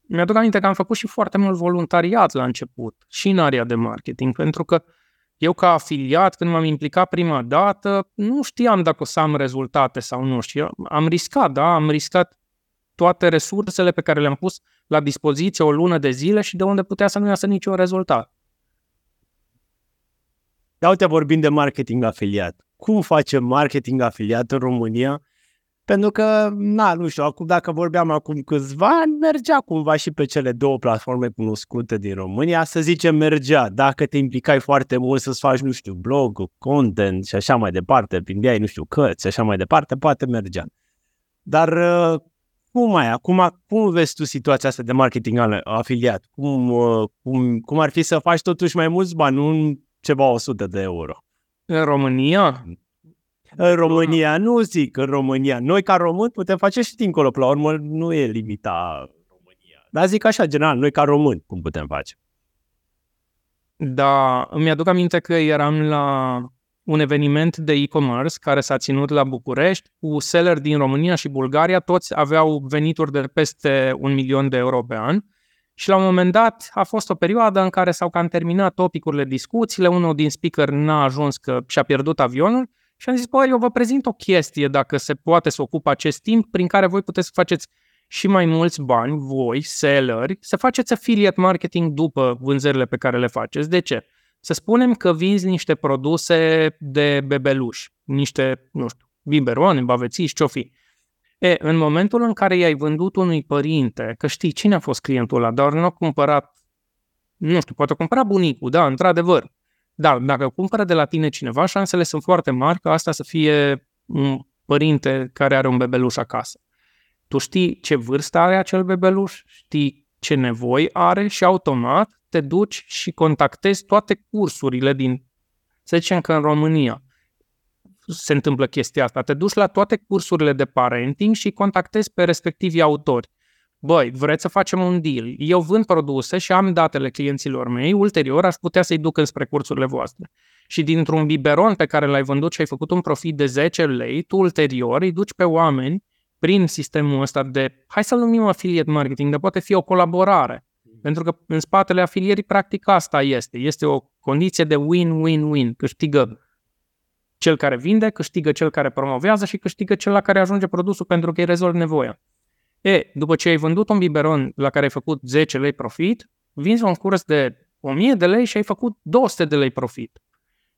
mi-aduc aminte că am făcut și foarte mult voluntariat la început, și în area de marketing, pentru că eu ca afiliat, când m-am implicat prima dată, nu știam dacă o să am rezultate sau nu știu. Am riscat, da, am riscat toate resursele pe care le-am pus la dispoziție o lună de zile și de unde putea să nu iasă niciun rezultat. Da, uite, vorbim de marketing afiliat cum facem marketing afiliat în România, pentru că, na, nu știu, acum dacă vorbeam acum câțiva ani, mergea cumva și pe cele două platforme cunoscute din România, să zicem mergea, dacă te implicai foarte mult să-ți faci, nu știu, blog, content și așa mai departe, vindeai, nu știu, cărți și așa mai departe, poate mergea. Dar uh, cum ai, acum, cum vezi tu situația asta de marketing afiliat? Cum, uh, cum, cum ar fi să faci totuși mai mulți bani, nu ceva 100 de euro? În România? În România, nu zic în România. Noi ca români putem face și dincolo, la urmă nu e limita România. Dar zic așa, general, noi ca români, cum putem face? Da, îmi aduc aminte că eram la un eveniment de e-commerce care s-a ținut la București cu seller din România și Bulgaria, toți aveau venituri de peste un milion de euro pe an și la un moment dat a fost o perioadă în care s-au cam terminat topicurile, discuțiile, unul din speaker n-a ajuns că și-a pierdut avionul și am zis, băi, eu vă prezint o chestie dacă se poate să ocupă acest timp prin care voi puteți să faceți și mai mulți bani, voi, selleri, să faceți affiliate marketing după vânzările pe care le faceți. De ce? Să spunem că vinzi niște produse de bebeluși, niște, nu știu, biberoane, bavețiși, ce-o fi. E, în momentul în care i-ai vândut unui părinte, că știi cine a fost clientul ăla, dar nu a cumpărat, nu știu, poate cumpăra bunicul, da, într-adevăr. Dar dacă cumpără de la tine cineva, șansele sunt foarte mari ca asta să fie un părinte care are un bebeluș acasă. Tu știi ce vârstă are acel bebeluș, știi ce nevoi are și automat te duci și contactezi toate cursurile din, să zicem că în România, se întâmplă chestia asta. Te duci la toate cursurile de parenting și contactezi pe respectivii autori. Băi, vreți să facem un deal? Eu vând produse și am datele clienților mei, ulterior aș putea să-i duc înspre cursurile voastre. Și dintr-un biberon pe care l-ai vândut și ai făcut un profit de 10 lei, tu ulterior îi duci pe oameni prin sistemul ăsta de, hai să-l numim affiliate marketing, dar poate fi o colaborare. Pentru că în spatele afilierii practic asta este. Este o condiție de win-win-win, câștigă cel care vinde, câștigă cel care promovează și câștigă cel la care ajunge produsul pentru că îi rezolvi nevoia. E, după ce ai vândut un biberon la care ai făcut 10 lei profit, vinzi un curs de 1000 de lei și ai făcut 200 de lei profit.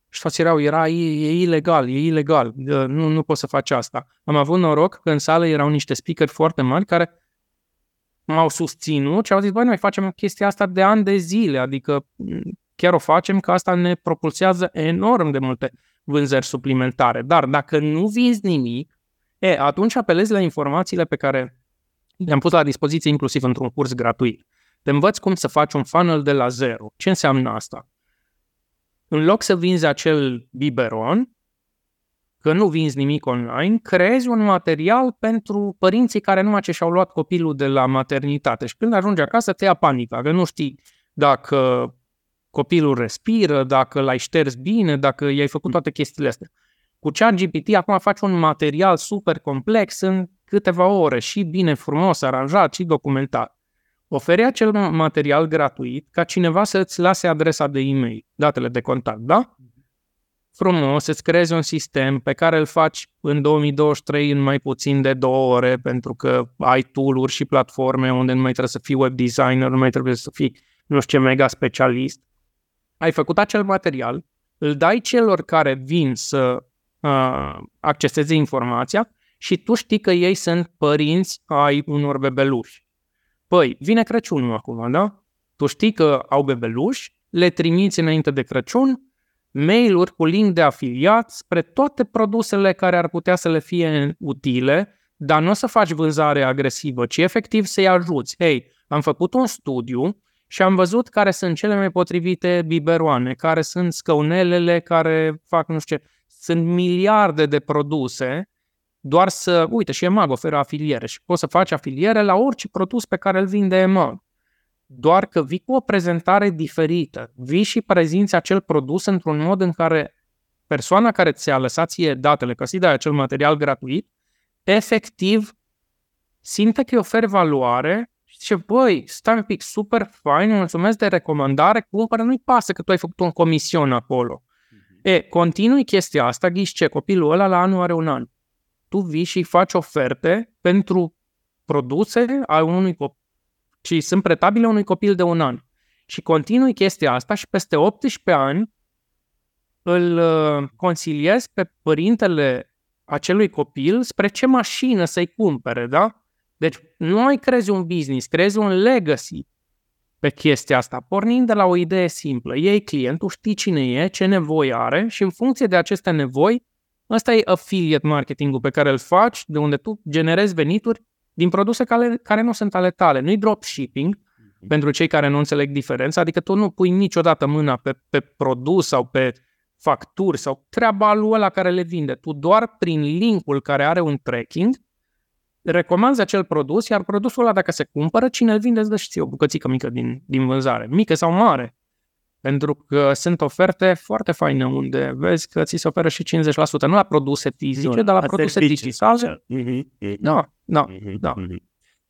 Și toți erau, era, e, e ilegal, e ilegal, nu, nu poți să faci asta. Am avut noroc că în sală erau niște speaker foarte mari care m-au susținut și au zis, băi, noi facem chestia asta de ani de zile, adică chiar o facem că asta ne propulsează enorm de multe vânzări suplimentare. Dar dacă nu vinzi nimic, e, atunci apelezi la informațiile pe care le-am pus la dispoziție inclusiv într-un curs gratuit. Te învăț cum să faci un funnel de la zero. Ce înseamnă asta? În loc să vinzi acel biberon, că nu vinzi nimic online, creezi un material pentru părinții care numai ce și-au luat copilul de la maternitate și când ajungi acasă te ia panica, că nu știi dacă copilul respiră, dacă l-ai șters bine, dacă i-ai făcut toate chestiile astea. Cu ChatGPT acum faci un material super complex în câteva ore și bine, frumos, aranjat și documentat. Oferi acel material gratuit ca cineva să-ți lase adresa de e-mail, datele de contact, da? Frumos, să-ți creezi un sistem pe care îl faci în 2023 în mai puțin de două ore, pentru că ai tool-uri și platforme unde nu mai trebuie să fii web designer, nu mai trebuie să fii nu știu ce mega specialist. Ai făcut acel material, îl dai celor care vin să uh, acceseze informația și tu știi că ei sunt părinți ai unor bebeluși. Păi, vine Crăciunul acum, da? Tu știi că au bebeluși, le trimiți înainte de Crăciun, mail-uri cu link de afiliat spre toate produsele care ar putea să le fie utile, dar nu o să faci vânzare agresivă, ci efectiv să-i ajuți. Hei, am făcut un studiu și am văzut care sunt cele mai potrivite biberoane, care sunt scăunelele care fac nu știu ce. Sunt miliarde de produse doar să, uite, și EMAG oferă afiliere și poți să faci afiliere la orice produs pe care îl vinde EMAG. Doar că vii cu o prezentare diferită. Vii și prezinți acel produs într-un mod în care persoana care ți-a lăsat ție datele, că ți acel material gratuit, efectiv simte că îi oferi valoare și zice, băi, stai un pic, super fain, mulțumesc de recomandare, cumpără, nu-i pasă că tu ai făcut un comision acolo. Uh-huh. E, continui chestia asta, ghiși ce, copilul ăla la anul are un an tu vii și faci oferte pentru produse a unui copil și sunt pretabile unui copil de un an. Și continui chestia asta și peste 18 ani îl uh, consiliez pe părintele acelui copil spre ce mașină să-i cumpere, da? Deci nu mai crezi un business, crezi un legacy pe chestia asta, pornind de la o idee simplă. Ei clientul, știi cine e, ce nevoie are și în funcție de aceste nevoi Asta e affiliate marketingul pe care îl faci, de unde tu generezi venituri din produse care, care nu sunt ale tale. Nu-i dropshipping, mm-hmm. pentru cei care nu înțeleg diferența, adică tu nu pui niciodată mâna pe, pe produs sau pe facturi sau treaba lui ăla care le vinde. Tu doar prin linkul care are un tracking recomanzi acel produs, iar produsul ăla dacă se cumpără, cine îl vinde îți dă și ție o bucățică mică din, din vânzare, mică sau mare. Pentru că sunt oferte foarte faine unde vezi că ți se oferă și 50%, nu la produse fizice, dar la produse digitale. Mm-hmm. Da, da, mm-hmm. da.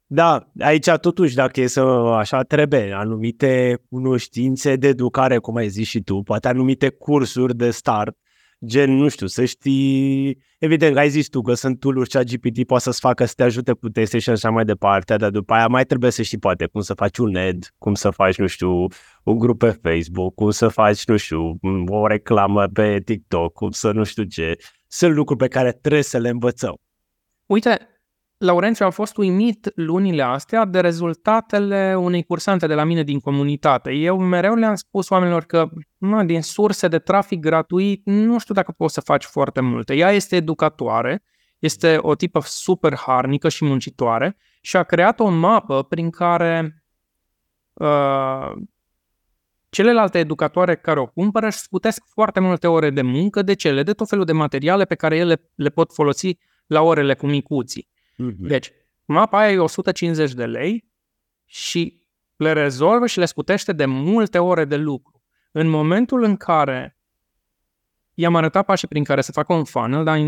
Da, aici totuși, dacă e să așa, trebuie anumite cunoștințe de educare, cum ai zis și tu, poate anumite cursuri de start gen, nu știu, să știi, evident, ai zis tu că sunt tool-uri chat GPT poate să-ți facă să te ajute cu teste și așa mai departe, dar după aia mai trebuie să știi poate cum să faci un ad, cum să faci, nu știu, un grup pe Facebook, cum să faci, nu știu, o reclamă pe TikTok, cum să nu știu ce. Sunt lucruri pe care trebuie să le învățăm. Uite, Laurențiu, am fost uimit lunile astea de rezultatele unei cursante de la mine din comunitate. Eu mereu le-am spus oamenilor că mă, din surse de trafic gratuit nu știu dacă poți să faci foarte multe. Ea este educatoare, este o tipă super harnică și muncitoare și a creat o mapă prin care uh, celelalte educatoare care o cumpără își scutesc foarte multe ore de muncă. De ce? Le de tot felul de materiale pe care ele le pot folosi la orele cu micuții. Mm-hmm. Deci, mapa aia e 150 de lei și le rezolvă și le scutește de multe ore de lucru. În momentul în care i-am arătat pașii prin care să facă un funnel, dar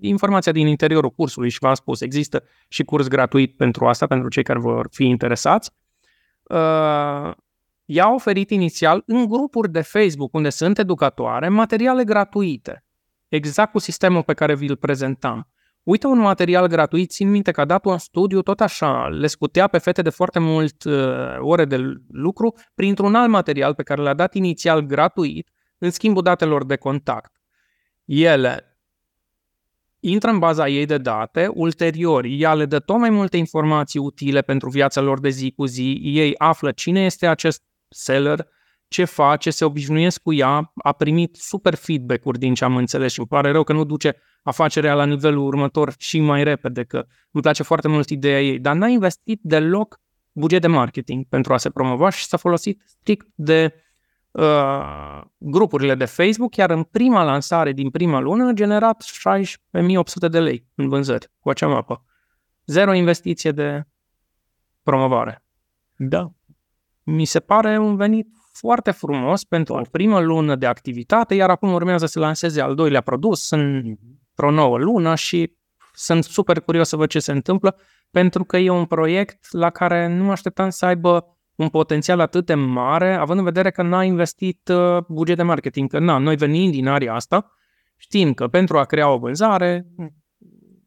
informația din interiorul cursului și v-am spus, există și curs gratuit pentru asta, pentru cei care vor fi interesați, uh, i-a oferit inițial în grupuri de Facebook unde sunt educatoare materiale gratuite, exact cu sistemul pe care vi-l prezentam. Uită un material gratuit, țin minte că a dat un studiu tot așa, le scutea pe fete de foarte mult uh, ore de lucru printr-un alt material pe care le-a dat inițial gratuit în schimbul datelor de contact. Ele intră în baza ei de date, ulterior ea le dă tot mai multe informații utile pentru viața lor de zi cu zi, ei află cine este acest seller, ce face, se obișnuiesc cu ea, a primit super feedback-uri din ce am înțeles și îmi pare rău că nu duce afacerea la nivelul următor și mai repede, că îmi place foarte mult ideea ei, dar n-a investit deloc buget de marketing pentru a se promova și s-a folosit strict de uh, grupurile de Facebook, iar în prima lansare din prima lună a generat 16.800 de lei în vânzări cu acea mapă. Zero investiție de promovare. Da. Mi se pare un venit foarte frumos pentru o primă lună de activitate, iar acum urmează să lanseze al doilea produs într-o nouă lună și sunt super curios să văd ce se întâmplă, pentru că e un proiect la care nu mă așteptam să aibă un potențial atât de mare, având în vedere că n-a investit uh, buget de marketing. Că na, noi venim din area asta, știm că pentru a crea o vânzare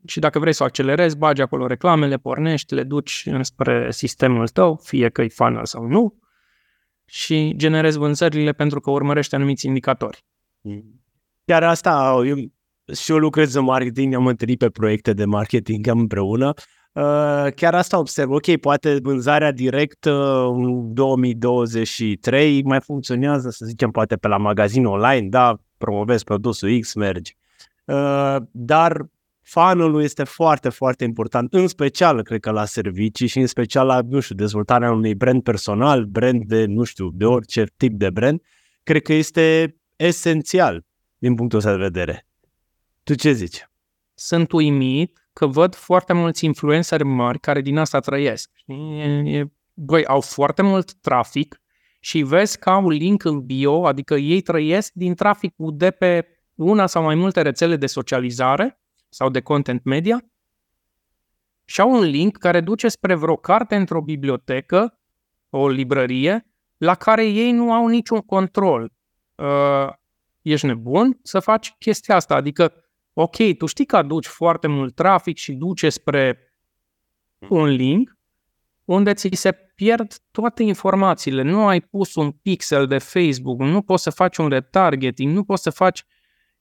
și dacă vrei să o accelerezi, bagi acolo reclamele, pornești, le duci spre sistemul tău, fie că e funnel sau nu, și generezi vânzările pentru că urmărești anumiți indicatori. Chiar asta, eu, și eu lucrez în marketing, am întâlnit pe proiecte de marketing am împreună. Uh, chiar asta observ. Ok, poate vânzarea directă în 2023 mai funcționează, să zicem, poate pe la magazin online, da, promovezi produsul X, mergi. Uh, dar funnel este foarte, foarte important, în special, cred că, la servicii și în special la, nu știu, dezvoltarea unui brand personal, brand de, nu știu, de orice tip de brand, cred că este esențial din punctul ăsta de vedere. Tu ce zici? Sunt uimit că văd foarte mulți influenceri mari care din asta trăiesc. E, băi, au foarte mult trafic și vezi că au un link în bio, adică ei trăiesc din traficul de pe una sau mai multe rețele de socializare sau de content media și au un link care duce spre vreo carte într-o bibliotecă, o librărie, la care ei nu au niciun control. Uh, ești nebun să faci chestia asta, adică, ok, tu știi că aduci foarte mult trafic și duce spre un link unde ți se pierd toate informațiile. Nu ai pus un pixel de Facebook, nu poți să faci un retargeting, nu poți să faci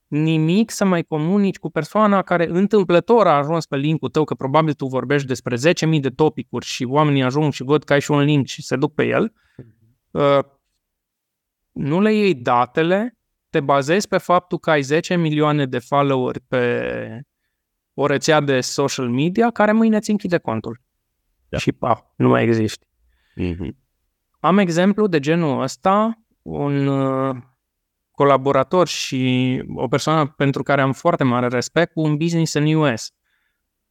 nimic să mai comunici cu persoana care întâmplător a ajuns pe linkul tău, că probabil tu vorbești despre 10.000 de topicuri și oamenii ajung și văd că ai și un link și se duc pe el. Uh, nu le iei datele, te bazezi pe faptul că ai 10 milioane de followeri pe o rețea de social media care mâine ți închide contul. Da. Și pa, nu mai existi. Mm-hmm. Am exemplu de genul ăsta, un uh, colaborator și o persoană pentru care am foarte mare respect cu un business în US.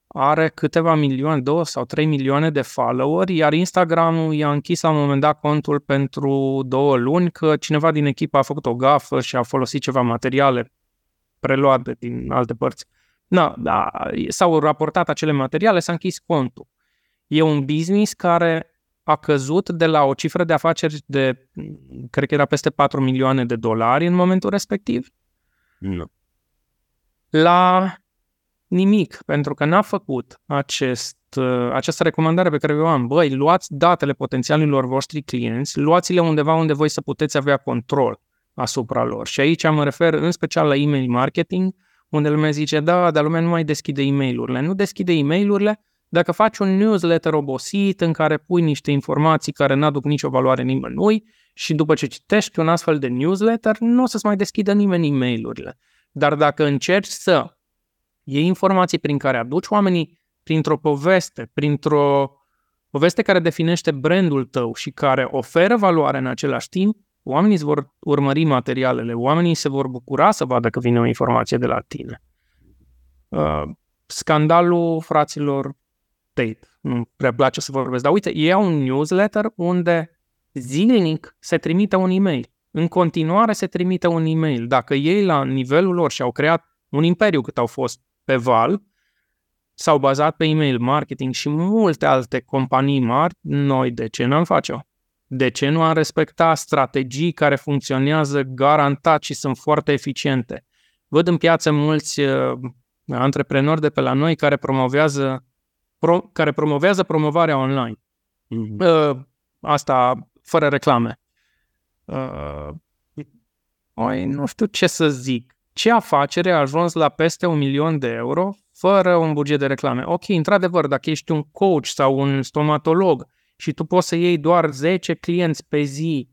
Are câteva milioane, două sau trei milioane de followeri, iar Instagramul i-a închis la un moment dat contul pentru două luni că cineva din echipă a făcut o gafă și a folosit ceva materiale preluate din alte părți. Na, da, s-au raportat acele materiale, s-a închis contul. E un business care a căzut de la o cifră de afaceri de, cred că era peste 4 milioane de dolari în momentul respectiv, nu. la nimic, pentru că n-a făcut acest, această recomandare pe care o am. Băi, luați datele potențialilor voștri clienți, luați-le undeva unde voi să puteți avea control asupra lor. Și aici mă refer în special la email marketing, unde lumea zice, da, dar lumea nu mai deschide e mail Nu deschide e mail dacă faci un newsletter obosit în care pui niște informații care n-aduc nicio valoare nimănui și după ce citești un astfel de newsletter, nu o să-ți mai deschidă nimeni e mail Dar dacă încerci să iei informații prin care aduci oamenii printr-o poveste, printr-o poveste care definește brandul tău și care oferă valoare în același timp, oamenii îți vor urmări materialele, oamenii se vor bucura să vadă că vine o informație de la tine. Uh, scandalul fraților Tate. Nu prea place să vorbesc, dar uite, ei au un newsletter unde zilnic se trimite un e-mail. În continuare se trimite un e-mail. Dacă ei la nivelul lor și-au creat un imperiu cât au fost pe val, s-au bazat pe email marketing și multe alte companii mari, noi de ce nu am face-o? De ce nu am respecta strategii care funcționează garantat și sunt foarte eficiente? Văd în piață mulți uh, antreprenori de pe la noi care promovează pro, care promovează promovarea online. Mm-hmm. Uh, asta fără reclame. Uh, oi, nu știu ce să zic. ce afacere a ajuns la peste un milion de euro fără un buget de reclame. Ok, într-adevăr, dacă ești un coach sau un stomatolog și tu poți să iei doar 10 clienți pe zi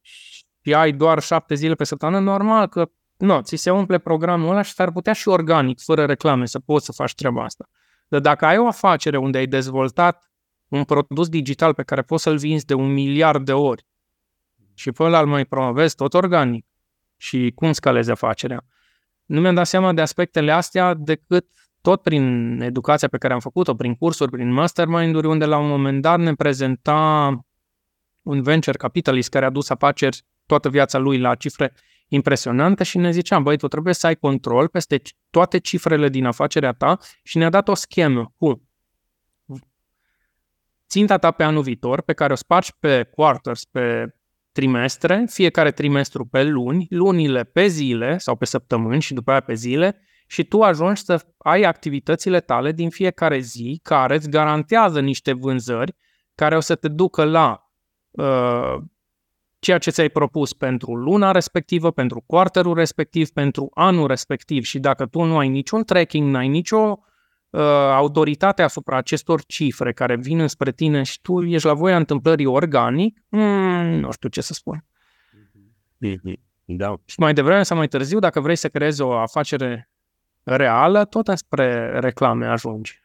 și ai doar 7 zile pe săptămână, normal că nu, ți se umple programul ăla și s-ar putea și organic, fără reclame, să poți să faci treaba asta. Dar dacă ai o afacere unde ai dezvoltat un produs digital pe care poți să-l vinzi de un miliard de ori și pe ăla îl mai promovezi tot organic și cum scalezi afacerea, nu mi-am dat seama de aspectele astea decât tot prin educația pe care am făcut-o, prin cursuri, prin mastermind-uri, unde la un moment dat ne prezenta un venture capitalist care a dus afaceri toată viața lui la cifre impresionante și ne ziceam, băi, tu trebuie să ai control peste toate cifrele din afacerea ta și ne-a dat o schemă cu ținta ta pe anul viitor, pe care o spargi pe quarters, pe trimestre, fiecare trimestru pe luni, lunile pe zile sau pe săptămâni și după aia pe zile și tu ajungi să ai activitățile tale din fiecare zi care îți garantează niște vânzări care o să te ducă la uh, ceea ce ți-ai propus pentru luna respectivă, pentru quarterul respectiv, pentru anul respectiv și dacă tu nu ai niciun tracking, n-ai nicio uh, autoritate asupra acestor cifre care vin înspre tine și tu ești la voia întâmplării organic, mm, nu știu ce să spun. Mm-hmm. Da. Și mai devreme sau mai târziu, dacă vrei să creezi o afacere reală, tot înspre reclame ajungi.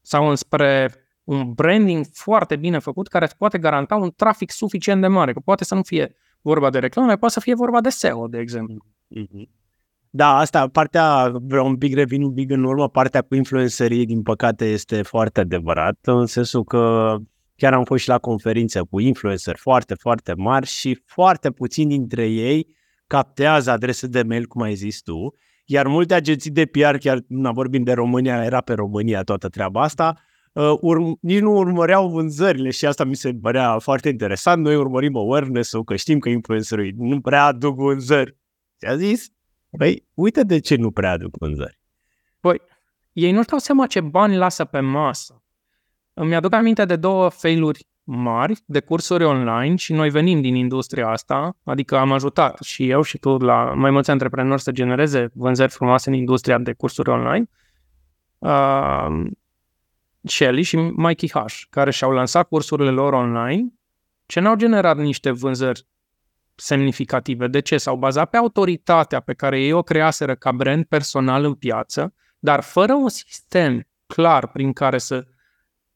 Sau înspre un branding foarte bine făcut care îți poate garanta un trafic suficient de mare, că poate să nu fie vorba de reclame, poate să fie vorba de SEO, de exemplu. Mm-hmm. Da, asta, partea, vreau un pic revin un pic în urmă, partea cu influencerii, din păcate, este foarte adevărat, în sensul că chiar am fost și la conferințe cu influenceri foarte, foarte mari și foarte puțini dintre ei captează adrese de mail, cum ai zis tu, iar multe agenții de PR, chiar nu vorbim de România, era pe România toată treaba asta, uh, urm- nici nu urmăreau vânzările și asta mi se părea foarte interesant. Noi urmărim awareness-ul, că știm că influencerii nu prea aduc vânzări. Ți-a zis? Păi, uite de ce nu prea aduc vânzări. Păi, ei nu-și dau seama ce bani lasă pe masă. Îmi aduc aminte de două failuri mari de cursuri online și noi venim din industria asta, adică am ajutat și eu și tu la mai mulți antreprenori să genereze vânzări frumoase în industria de cursuri online. Uh, Shelly și Mikey H, care și-au lansat cursurile lor online, ce n-au generat niște vânzări semnificative. De ce? S-au bazat pe autoritatea pe care ei o creaseră ca brand personal în piață, dar fără un sistem clar prin care să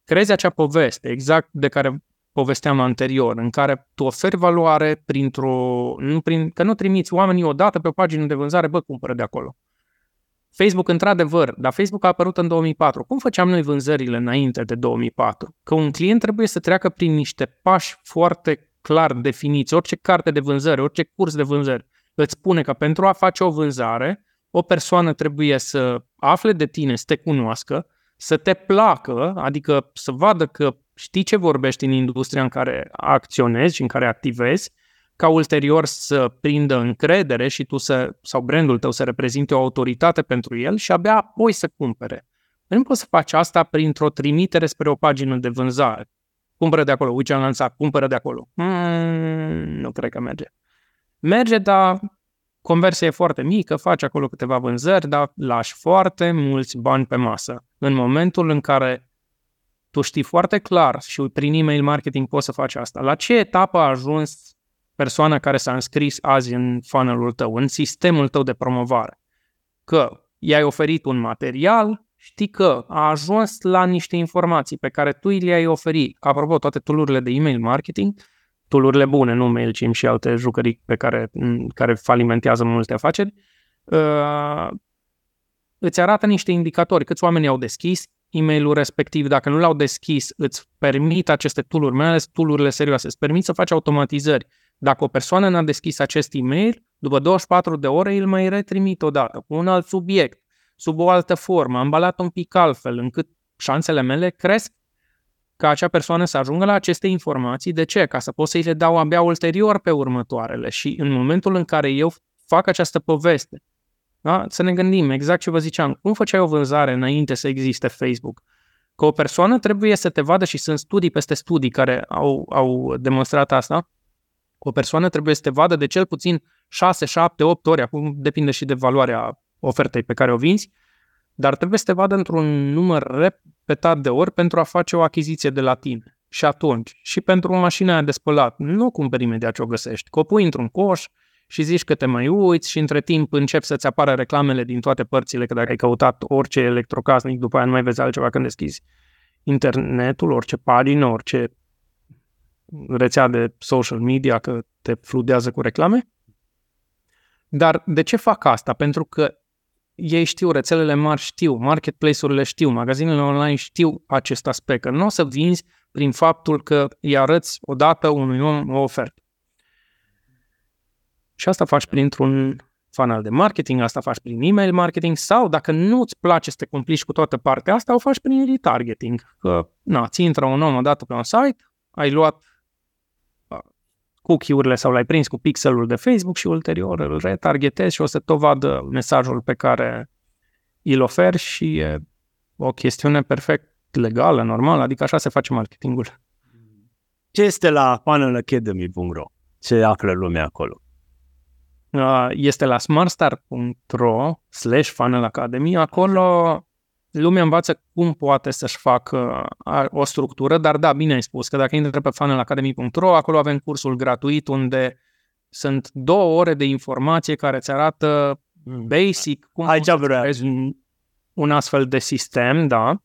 creezi acea poveste, exact de care povesteam anterior, în care tu oferi valoare printr-o... Nu prin, că nu trimiți oamenii odată pe o pagină de vânzare, bă, cumpără de acolo. Facebook, într-adevăr, dar Facebook a apărut în 2004. Cum făceam noi vânzările înainte de 2004? Că un client trebuie să treacă prin niște pași foarte clar definiți. Orice carte de vânzări, orice curs de vânzări îți spune că pentru a face o vânzare, o persoană trebuie să afle de tine, să te cunoască, să te placă, adică să vadă că știi ce vorbești în industria în care acționezi și în care activezi, ca ulterior să prindă încredere și tu să, sau brandul tău să reprezinte o autoritate pentru el și abia apoi să cumpere. Nu poți să faci asta printr-o trimitere spre o pagină de vânzare. Cumpără de acolo, uite am lansat, cumpără de acolo. Mm, nu cred că merge. Merge, dar conversia e foarte mică, faci acolo câteva vânzări, dar lași foarte mulți bani pe masă. În momentul în care tu știi foarte clar și prin email marketing poți să faci asta, la ce etapă a ajuns persoana care s-a înscris azi în funnel tău, în sistemul tău de promovare? Că i-ai oferit un material, știi că a ajuns la niște informații pe care tu le-ai oferit. Apropo, toate tool de email marketing, tool bune, nu MailChimp și alte jucării pe care, care falimentează multe afaceri, uh, îți arată niște indicatori, câți oameni au deschis e-mailul respectiv, dacă nu l-au deschis, îți permit aceste tool mai ales tool serioase, îți permit să faci automatizări. Dacă o persoană n-a deschis acest e-mail, după 24 de ore îl mai retrimit odată cu un alt subiect, sub o altă formă, ambalat un pic altfel, încât șansele mele cresc ca acea persoană să ajungă la aceste informații. De ce? Ca să pot să-i le dau abia ulterior pe următoarele. Și în momentul în care eu fac această poveste, da? să ne gândim exact ce vă ziceam, cum făceai o vânzare înainte să existe Facebook? Că o persoană trebuie să te vadă și sunt studii peste studii care au, au demonstrat asta, o persoană trebuie să te vadă de cel puțin 6, 7, 8 ori, acum depinde și de valoarea ofertei pe care o vinzi, dar trebuie să te vadă într-un număr repetat de ori pentru a face o achiziție de la tine. Și atunci, și pentru mașina aia de spălat, nu o cumperi imediat ce o găsești, că o pui într-un coș și zici că te mai uiți și între timp încep să-ți apară reclamele din toate părțile, că dacă ai căutat orice electrocasnic, după aia nu mai vezi altceva când deschizi internetul, orice pagină, orice rețea de social media, că te fludează cu reclame. Dar de ce fac asta? Pentru că ei știu, rețelele mari știu, marketplace-urile știu, magazinele online știu acest aspect, că nu o să vinzi prin faptul că îi arăți odată unui om o ofertă. Și asta faci printr-un funnel de marketing, asta faci prin email marketing sau dacă nu îți place să te complici cu toată partea asta, o faci prin retargeting. Că, na, ți intră un om odată pe un site, ai luat cookie-urile sau l-ai prins cu pixelul de Facebook și ulterior îl retargetezi și o să tot vadă mesajul pe care îl oferi și e o chestiune perfect legală, normală, adică așa se face marketingul. Ce este la funnelacademy.ro? Ce află lumea acolo? Este la smartstar.ro slash funnel academy. Acolo lumea învață cum poate să-și facă o structură, dar da, bine ai spus că dacă intră pe funnelacademy.ro, acolo avem cursul gratuit unde sunt două ore de informație care îți arată mm. basic cum Aici să un, un astfel de sistem, da.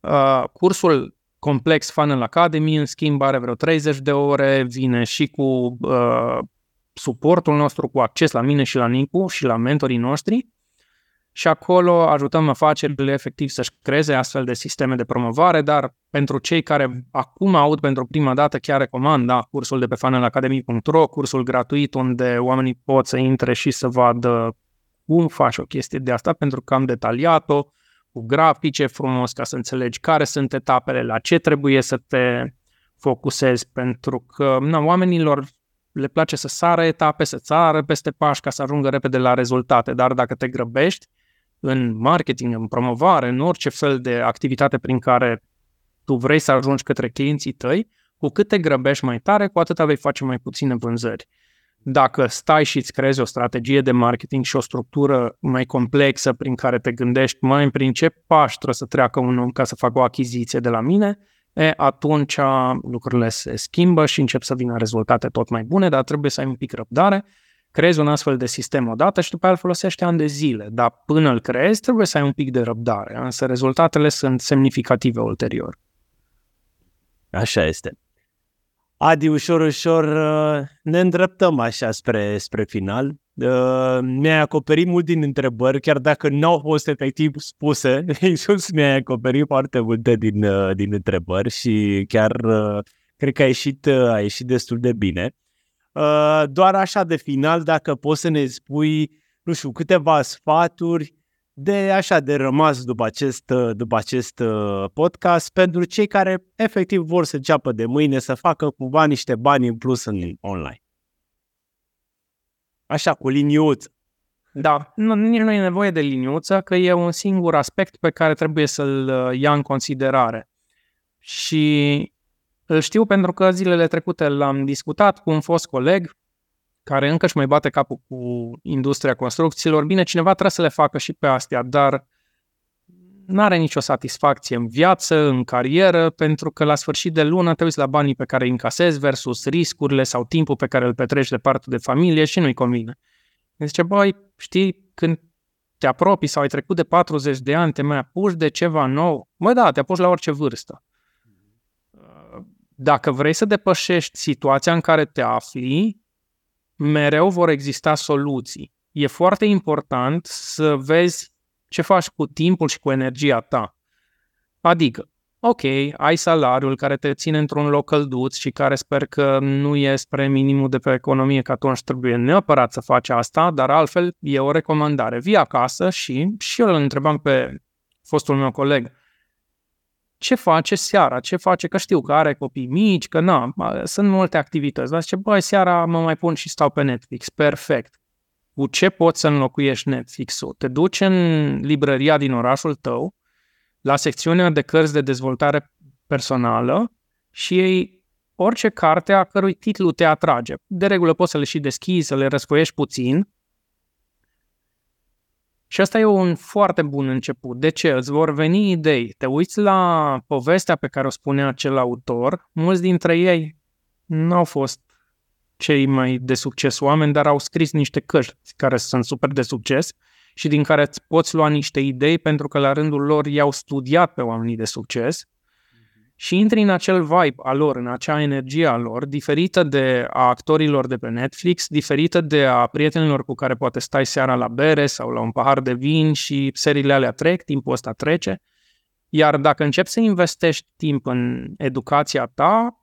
Uh, cursul complex Funnel Academy, în schimb, are vreo 30 de ore, vine și cu uh, suportul nostru, cu acces la mine și la Nicu și la mentorii noștri și acolo ajutăm afacerile efectiv să-și creeze astfel de sisteme de promovare, dar pentru cei care acum aud pentru prima dată, chiar recomand da, cursul de pe funnelacademy.ro, cursul gratuit unde oamenii pot să intre și să vadă cum faci o chestie de asta, pentru că am detaliat-o cu grafice frumos ca să înțelegi care sunt etapele, la ce trebuie să te focusezi, pentru că na, oamenilor le place să sară etape, să țară peste pași ca să ajungă repede la rezultate, dar dacă te grăbești, în marketing, în promovare, în orice fel de activitate prin care tu vrei să ajungi către clienții tăi, cu cât te grăbești mai tare, cu atât vei face mai puține vânzări. Dacă stai și îți creezi o strategie de marketing și o structură mai complexă prin care te gândești mai prin ce pași trebuie să treacă un om ca să facă o achiziție de la mine, e, atunci lucrurile se schimbă și încep să vină rezultate tot mai bune, dar trebuie să ai un pic răbdare creezi un astfel de sistem odată și după aia îl folosești ani de zile, dar până îl creezi trebuie să ai un pic de răbdare, însă rezultatele sunt semnificative ulterior. Așa este. Adi, ușor, ușor uh, ne îndreptăm așa spre, spre final. Uh, mi-ai acoperit mult din întrebări, chiar dacă nu au fost efectiv spuse, Iisus mi-ai acoperit foarte multe din, uh, din întrebări și chiar cred că a ieșit, a ieșit destul de bine. Uh, doar așa de final, dacă poți să ne spui, nu știu, câteva sfaturi de așa de rămas după acest, uh, după acest uh, podcast pentru cei care efectiv vor să înceapă de mâine să facă cumva niște bani în plus în online. Așa, cu liniuță. Da, nu, nici nu e nevoie de liniuță, că e un singur aspect pe care trebuie să-l ia în considerare. Și îl știu pentru că zilele trecute l-am discutat cu un fost coleg care încă își mai bate capul cu industria construcțiilor. Bine, cineva trebuie să le facă și pe astea, dar nu are nicio satisfacție în viață, în carieră, pentru că la sfârșit de lună te uiți la banii pe care îi încasezi versus riscurile sau timpul pe care îl petreci de parte de familie și nu-i convine. Îmi zice, băi, știi, când te apropii sau ai trecut de 40 de ani, te mai apuci de ceva nou, mă da, te apuci la orice vârstă dacă vrei să depășești situația în care te afli, mereu vor exista soluții. E foarte important să vezi ce faci cu timpul și cu energia ta. Adică, ok, ai salariul care te ține într-un loc călduț și care sper că nu e spre minimul de pe economie, că atunci trebuie neapărat să faci asta, dar altfel e o recomandare. Vii acasă și, și eu îl întrebam pe fostul meu coleg, ce face seara, ce face, că știu că are copii mici, că na, sunt multe activități, dar zice, băi, seara mă mai pun și stau pe Netflix, perfect. Cu ce poți să înlocuiești Netflix-ul? Te duci în librăria din orașul tău, la secțiunea de cărți de dezvoltare personală și ei orice carte a cărui titlu te atrage. De regulă poți să le și deschizi, să le răscoiești puțin. Și asta e un foarte bun început. De ce? Îți vor veni idei. Te uiți la povestea pe care o spunea acel autor. Mulți dintre ei nu au fost cei mai de succes oameni, dar au scris niște cărți care sunt super de succes și din care îți poți lua niște idei pentru că la rândul lor i-au studiat pe oamenii de succes și intri în acel vibe al lor, în acea energie a lor, diferită de a actorilor de pe Netflix, diferită de a prietenilor cu care poate stai seara la bere sau la un pahar de vin și seriile alea trec, timpul ăsta trece. Iar dacă începi să investești timp în educația ta,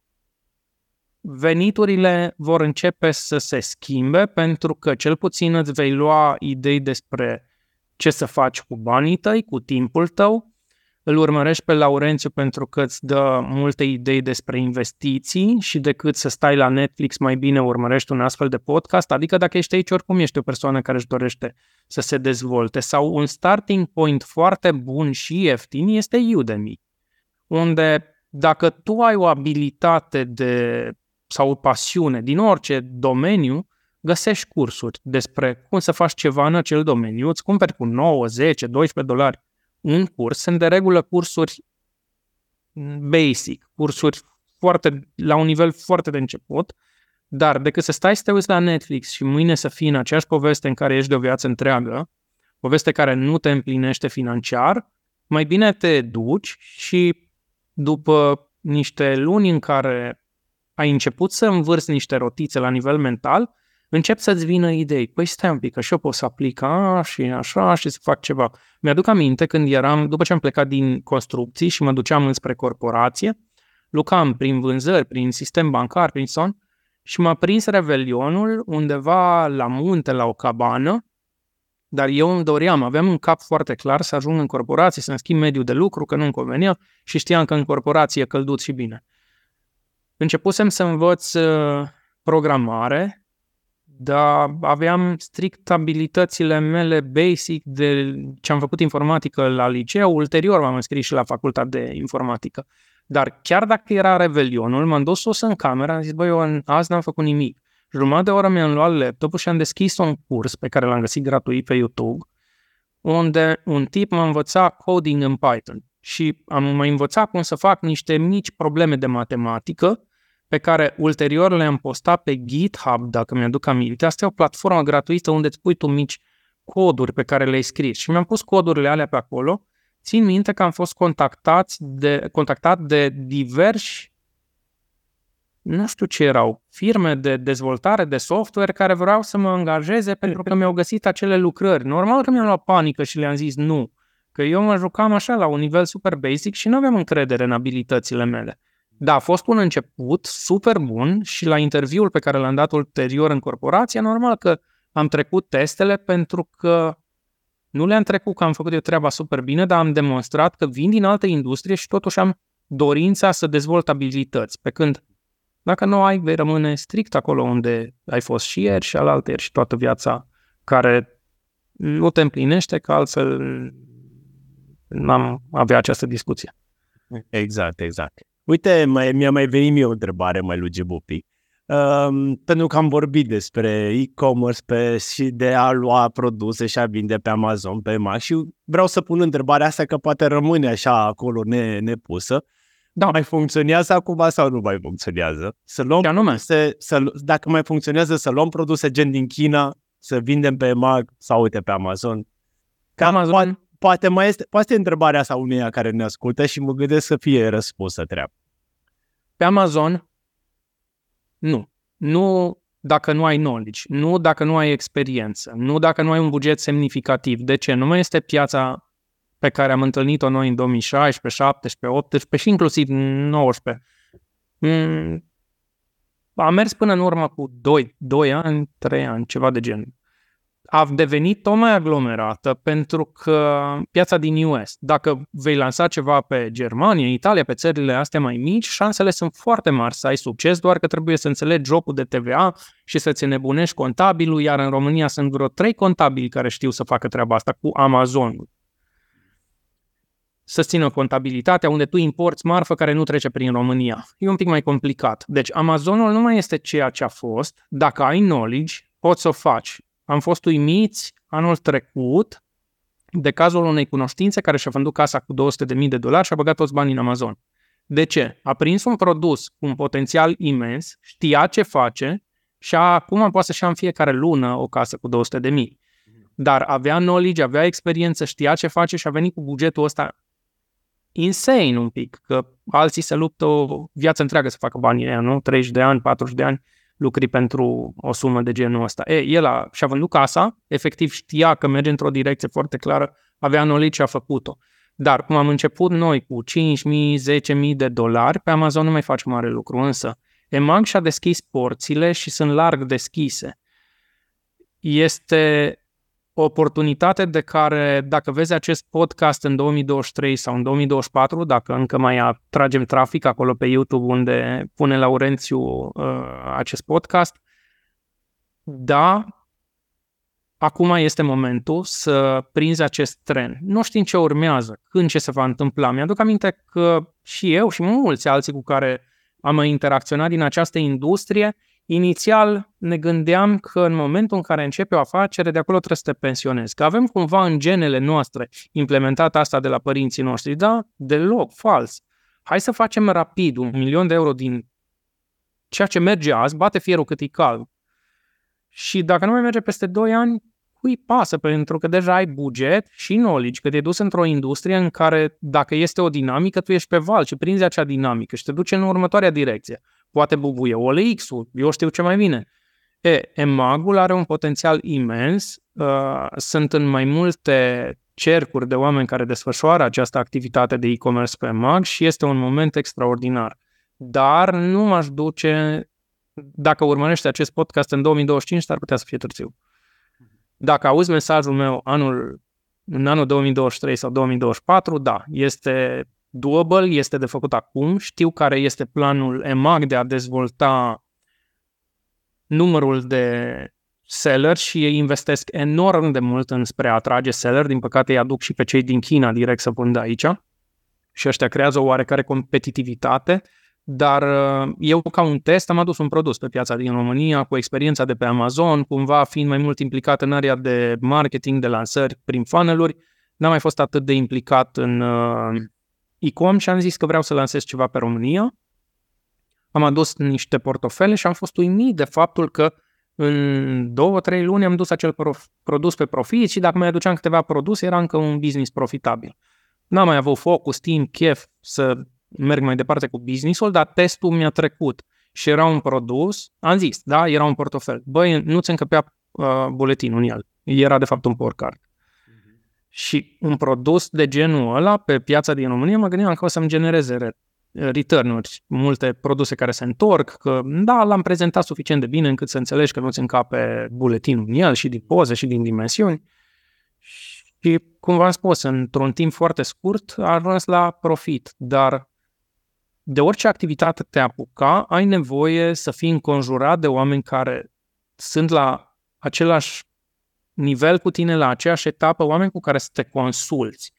veniturile vor începe să se schimbe pentru că cel puțin îți vei lua idei despre ce să faci cu banii tăi, cu timpul tău, îl urmărești pe Laurențiu pentru că îți dă multe idei despre investiții și decât să stai la Netflix mai bine urmărești un astfel de podcast, adică dacă ești aici oricum ești o persoană care își dorește să se dezvolte. Sau un starting point foarte bun și ieftin este Udemy, unde dacă tu ai o abilitate de sau o pasiune din orice domeniu, găsești cursuri despre cum să faci ceva în acel domeniu, îți cumperi cu 9, 10, 12 dolari un curs. Sunt de regulă cursuri basic, cursuri foarte, la un nivel foarte de început, dar decât să stai să te uiți la Netflix și mâine să fii în aceeași poveste în care ești de o viață întreagă, poveste care nu te împlinește financiar, mai bine te duci și după niște luni în care ai început să învârți niște rotițe la nivel mental, încep să-ți vină idei. Păi stai un pic, că și eu pot să aplic a, și așa și să fac ceva. Mi-aduc aminte când eram, după ce am plecat din construcții și mă duceam înspre corporație, lucram prin vânzări, prin sistem bancar, prin son, și m-a prins revelionul undeva la munte, la o cabană, dar eu îmi doream, aveam un cap foarte clar să ajung în corporație, să-mi schimb mediul de lucru, că nu-mi convenea și știam că în corporație e călduț și bine. Începusem să învăț uh, programare, dar aveam strict abilitățile mele basic de ce am făcut informatică la liceu, ulterior m-am înscris și la facultate de informatică. Dar chiar dacă era revelionul, m-am dus sus în camera, am zis, băi, eu azi n-am făcut nimic. Jumătate de oră mi-am luat laptopul și am deschis un curs pe care l-am găsit gratuit pe YouTube, unde un tip m-a învățat coding în Python și am mai învățat cum să fac niște mici probleme de matematică pe care ulterior le-am postat pe GitHub, dacă mi-aduc aminte. Asta e o platformă gratuită unde îți pui tu mici coduri pe care le-ai scris. Și mi-am pus codurile alea pe acolo. Țin minte că am fost contactat de, contactat de diversi, nu știu ce erau, firme de dezvoltare de software care vreau să mă angajeze pentru că mi-au găsit acele lucrări. Normal că mi-am luat panică și le-am zis nu. Că eu mă jucam așa la un nivel super basic și nu aveam încredere în abilitățile mele. Da, a fost un început super bun și la interviul pe care l-am dat ulterior în corporație, normal că am trecut testele pentru că nu le-am trecut că am făcut eu treaba super bine, dar am demonstrat că vin din altă industrie și totuși am dorința să dezvolt abilități. Pe când dacă nu ai, vei rămâne strict acolo unde ai fost și ieri și alaltă ieri și toată viața care nu te împlinește, că altfel n-am avea această discuție. Exact, exact. Uite, mai, mi-a mai venit mie o întrebare mai luge bupi. Um, pentru că am vorbit despre e-commerce pe, și de a lua produse și a vinde pe Amazon, pe Mac și vreau să pun întrebarea asta că poate rămâne așa acolo ne, nepusă. Da. Mai funcționează acum sau nu mai funcționează? Să luăm produse, să, dacă mai funcționează, să luăm produse gen din China, să vindem pe Mac sau uite pe Amazon. Ca Amazon, poate, poate mai este, poate întrebarea asta uneia care ne ascultă și mă gândesc să fie răspunsă treabă. Pe Amazon, nu. Nu dacă nu ai knowledge, nu dacă nu ai experiență, nu dacă nu ai un buget semnificativ. De ce? Nu mai este piața pe care am întâlnit-o noi în 2016, 17, 18 și inclusiv 19. Mm, a mers până în urmă cu 2, 2 ani, 3 ani, ceva de genul a devenit tot mai aglomerată pentru că piața din US, dacă vei lansa ceva pe Germania, Italia, pe țările astea mai mici, șansele sunt foarte mari să ai succes, doar că trebuie să înțelegi jocul de TVA și să-ți nebunești contabilul, iar în România sunt vreo trei contabili care știu să facă treaba asta cu Amazon. să țină contabilitatea, unde tu importi marfă care nu trece prin România. E un pic mai complicat. Deci Amazonul nu mai este ceea ce a fost. Dacă ai knowledge, poți să o faci. Am fost uimiți anul trecut de cazul unei cunoștințe care și-a vândut casa cu 200.000 de dolari și a băgat toți banii în Amazon. De ce? A prins un produs cu un potențial imens, știa ce face și acum poate să-și ia în fiecare lună o casă cu 200.000. Dar avea knowledge, avea experiență, știa ce face și a venit cu bugetul ăsta insane un pic, că alții se luptă o viață întreagă să facă banii aia, nu? 30 de ani, 40 de ani lucri pentru o sumă de genul ăsta. E, el a, și-a vândut casa, efectiv știa că merge într-o direcție foarte clară, avea knowledge și a făcut-o. Dar cum am început noi cu 5.000, 10.000 de dolari, pe Amazon nu mai faci mare lucru, însă EMAG și-a deschis porțile și sunt larg deschise. Este o oportunitate de care, dacă vezi acest podcast în 2023 sau în 2024, dacă încă mai atragem trafic acolo pe YouTube unde pune Laurențiu uh, acest podcast, da, acum este momentul să prinzi acest tren. Nu știm ce urmează, când ce se va întâmpla. Mi-aduc aminte că și eu și mulți alții cu care am interacționat din această industrie, Inițial ne gândeam că în momentul în care începe o afacere, de acolo trebuie să te pensionezi. Că avem cumva în genele noastre implementat asta de la părinții noștri. Da, deloc, fals. Hai să facem rapid un milion de euro din ceea ce merge azi, bate fierul cât e cald. Și dacă nu mai merge peste 2 ani, cui pasă? Pentru că deja ai buget și knowledge, că te-ai dus într-o industrie în care dacă este o dinamică, tu ești pe val și prinzi acea dinamică și te duce în următoarea direcție poate bubuie OLX-ul, eu știu ce mai bine. E, EMAG-ul are un potențial imens, uh, sunt în mai multe cercuri de oameni care desfășoară această activitate de e-commerce pe EMAG și este un moment extraordinar. Dar nu m-aș duce, dacă urmărește acest podcast în 2025, s-ar putea să fie târziu. Dacă auzi mesajul meu anul, în anul 2023 sau 2024, da, este doable, este de făcut acum, știu care este planul EMAG de a dezvolta numărul de seller și ei investesc enorm de mult în spre a atrage seller, din păcate îi aduc și pe cei din China direct să vândă aici. Și ăștia creează o oarecare competitivitate, dar uh, eu ca un test am adus un produs pe piața din România cu experiența de pe Amazon, cumva fiind mai mult implicat în area de marketing, de lansări prin funnel-uri, n-am mai fost atât de implicat în uh, ICOM și am zis că vreau să lansez ceva pe România. Am adus niște portofele și am fost uimit de faptul că în două, trei luni am dus acel produs pe profit și dacă mai aduceam câteva produse, era încă un business profitabil. N-am mai avut focus, timp, chef să merg mai departe cu businessul, dar testul mi-a trecut și era un produs, am zis, da, era un portofel. Băi, nu ți încăpea uh, buletinul în el. Era de fapt un porcard. Și un produs de genul ăla pe piața din România mă gândeam că o să-mi genereze return-uri, multe produse care se întorc, că da, l-am prezentat suficient de bine încât să înțelegi că nu-ți încape buletinul în el și din poze și din dimensiuni. Și, cum v-am spus, într-un timp foarte scurt a ajuns la profit, dar de orice activitate te apuca, ai nevoie să fii înconjurat de oameni care sunt la același nivel cu tine la aceeași etapă, oameni cu care să te consulți.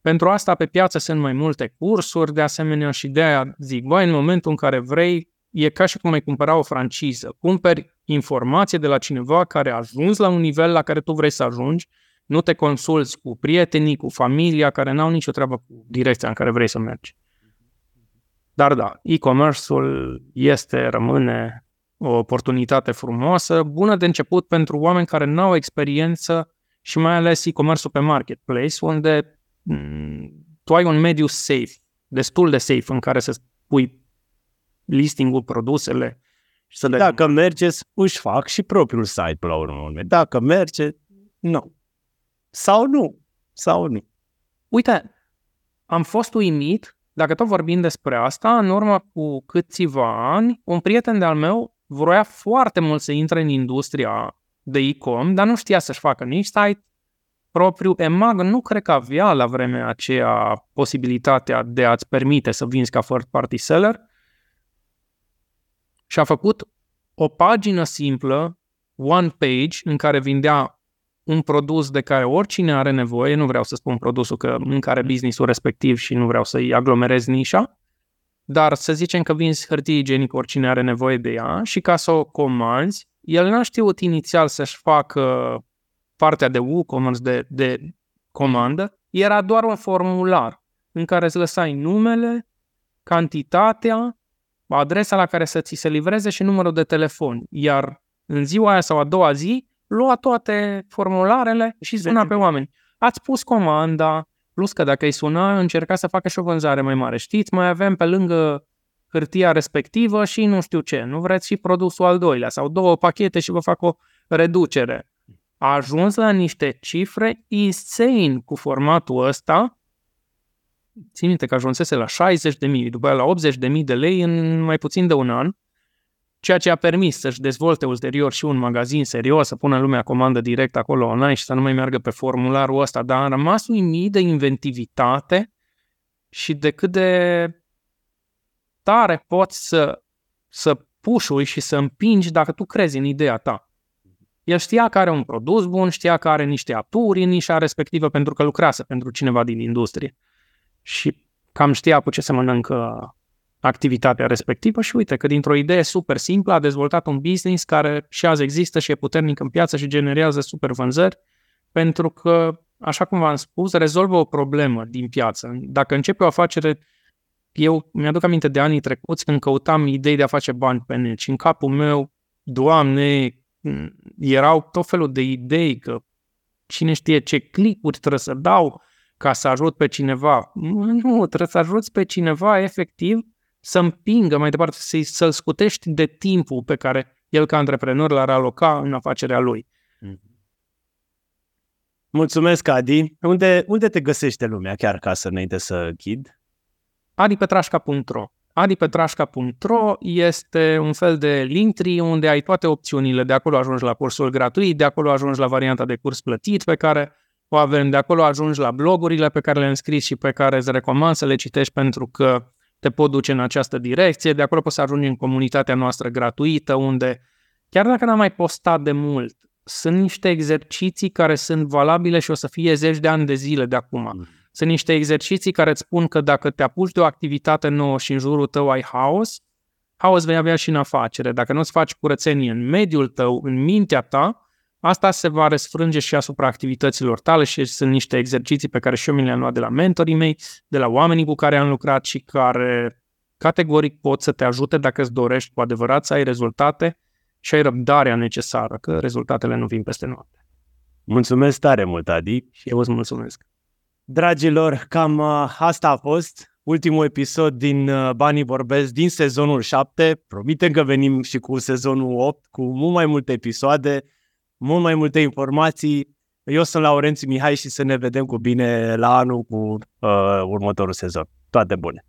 Pentru asta pe piață sunt mai multe cursuri, de asemenea și de aia zic, băi, în momentul în care vrei, e ca și cum ai cumpăra o franciză. Cumperi informație de la cineva care a ajuns la un nivel la care tu vrei să ajungi, nu te consulți cu prietenii, cu familia, care n-au nicio treabă cu direcția în care vrei să mergi. Dar da, e-commerce-ul este, rămâne o oportunitate frumoasă, bună de început pentru oameni care nu au experiență și mai ales e-commerce pe marketplace, unde m- mm, tu ai un mediu safe, destul de safe, în care să pui listingul, produsele și să le... Dacă merge, își fac și propriul site pe la urmă. Dacă merge, nu. Sau nu. Sau nu. Uite, am fost uimit, dacă tot vorbim despre asta, în urmă cu câțiva ani, un prieten de-al meu vroia foarte mult să intre în industria de e-com, dar nu știa să-și facă nici site propriu. Emag nu cred că avea la vremea aceea posibilitatea de a-ți permite să vinzi ca third party seller. Și a făcut o pagină simplă, one page, în care vindea un produs de care oricine are nevoie, nu vreau să spun produsul că în care businessul respectiv și nu vreau să-i aglomerez nișa, dar să zicem că vinzi hârtie igienică, oricine are nevoie de ea și ca să o comanzi, el n-a știut inițial să-și facă partea de WooCommerce de, de comandă, era doar un formular în care îți lăsai numele, cantitatea, adresa la care să ți se livreze și numărul de telefon. Iar în ziua aia sau a doua zi, lua toate formularele și suna pe oameni. Ați pus comanda, plus că dacă îi suna, încerca să facă și o vânzare mai mare. Știți, mai avem pe lângă hârtia respectivă și nu știu ce. Nu vreți și produsul al doilea sau două pachete și vă fac o reducere. A ajuns la niște cifre insane cu formatul ăsta. Țin minte că ajunsese la 60.000, după aia la 80.000 de lei în mai puțin de un an ceea ce a permis să-și dezvolte ulterior și un magazin serios, să pună lumea comandă direct acolo online și să nu mai meargă pe formularul ăsta, dar a rămas uimit de inventivitate și de cât de tare poți să, să pușui și să împingi dacă tu crezi în ideea ta. El știa că are un produs bun, știa că are niște aturi în nișa respectivă pentru că lucrează pentru cineva din industrie. Și cam știa cu ce se mănâncă activitatea respectivă și uite că dintr-o idee super simplă a dezvoltat un business care și azi există și e puternic în piață și generează super vânzări pentru că, așa cum v-am spus, rezolvă o problemă din piață. Dacă începe o afacere, eu mi-aduc aminte de anii trecuți când căutam idei de a face bani pe net și în capul meu, doamne, erau tot felul de idei că cine știe ce clipuri trebuie să dau ca să ajut pe cineva. Nu, trebuie să ajuți pe cineva efectiv să împingă mai departe, să să-l scutești de timpul pe care el ca antreprenor l-ar aloca în afacerea lui. Mm-hmm. Mulțumesc, Adi. Unde, unde te găsește lumea, chiar ca să înainte să chid? adipetrașca.ro adipetrașca.ro este un fel de Linktree unde ai toate opțiunile. De acolo ajungi la cursul gratuit, de acolo ajungi la varianta de curs plătit pe care o avem, de acolo ajungi la blogurile pe care le-am scris și pe care îți recomand să le citești pentru că te pot duce în această direcție, de acolo poți să ajungi în comunitatea noastră gratuită, unde, chiar dacă n-am mai postat de mult, sunt niște exerciții care sunt valabile și o să fie zeci de ani de zile de acum. Mm. Sunt niște exerciții care îți spun că dacă te apuci de o activitate nouă și în jurul tău ai haos, haos vei avea și în afacere. Dacă nu îți faci curățenie în mediul tău, în mintea ta, Asta se va răsfrânge și asupra activităților tale și sunt niște exerciții pe care și eu mi le-am luat de la mentorii mei, de la oamenii cu care am lucrat și care categoric pot să te ajute dacă îți dorești cu adevărat să ai rezultate și ai răbdarea necesară, că rezultatele nu vin peste noapte. Mulțumesc tare mult, Adi. Și eu îți mulțumesc. Dragilor, cam uh, asta a fost ultimul episod din uh, Banii Vorbesc din sezonul 7. Promitem că venim și cu sezonul 8, cu mult mai multe episoade mult mai multe informații. Eu sunt Laurențiu Mihai și să ne vedem cu bine la anul cu uh, următorul sezon. Toate bune!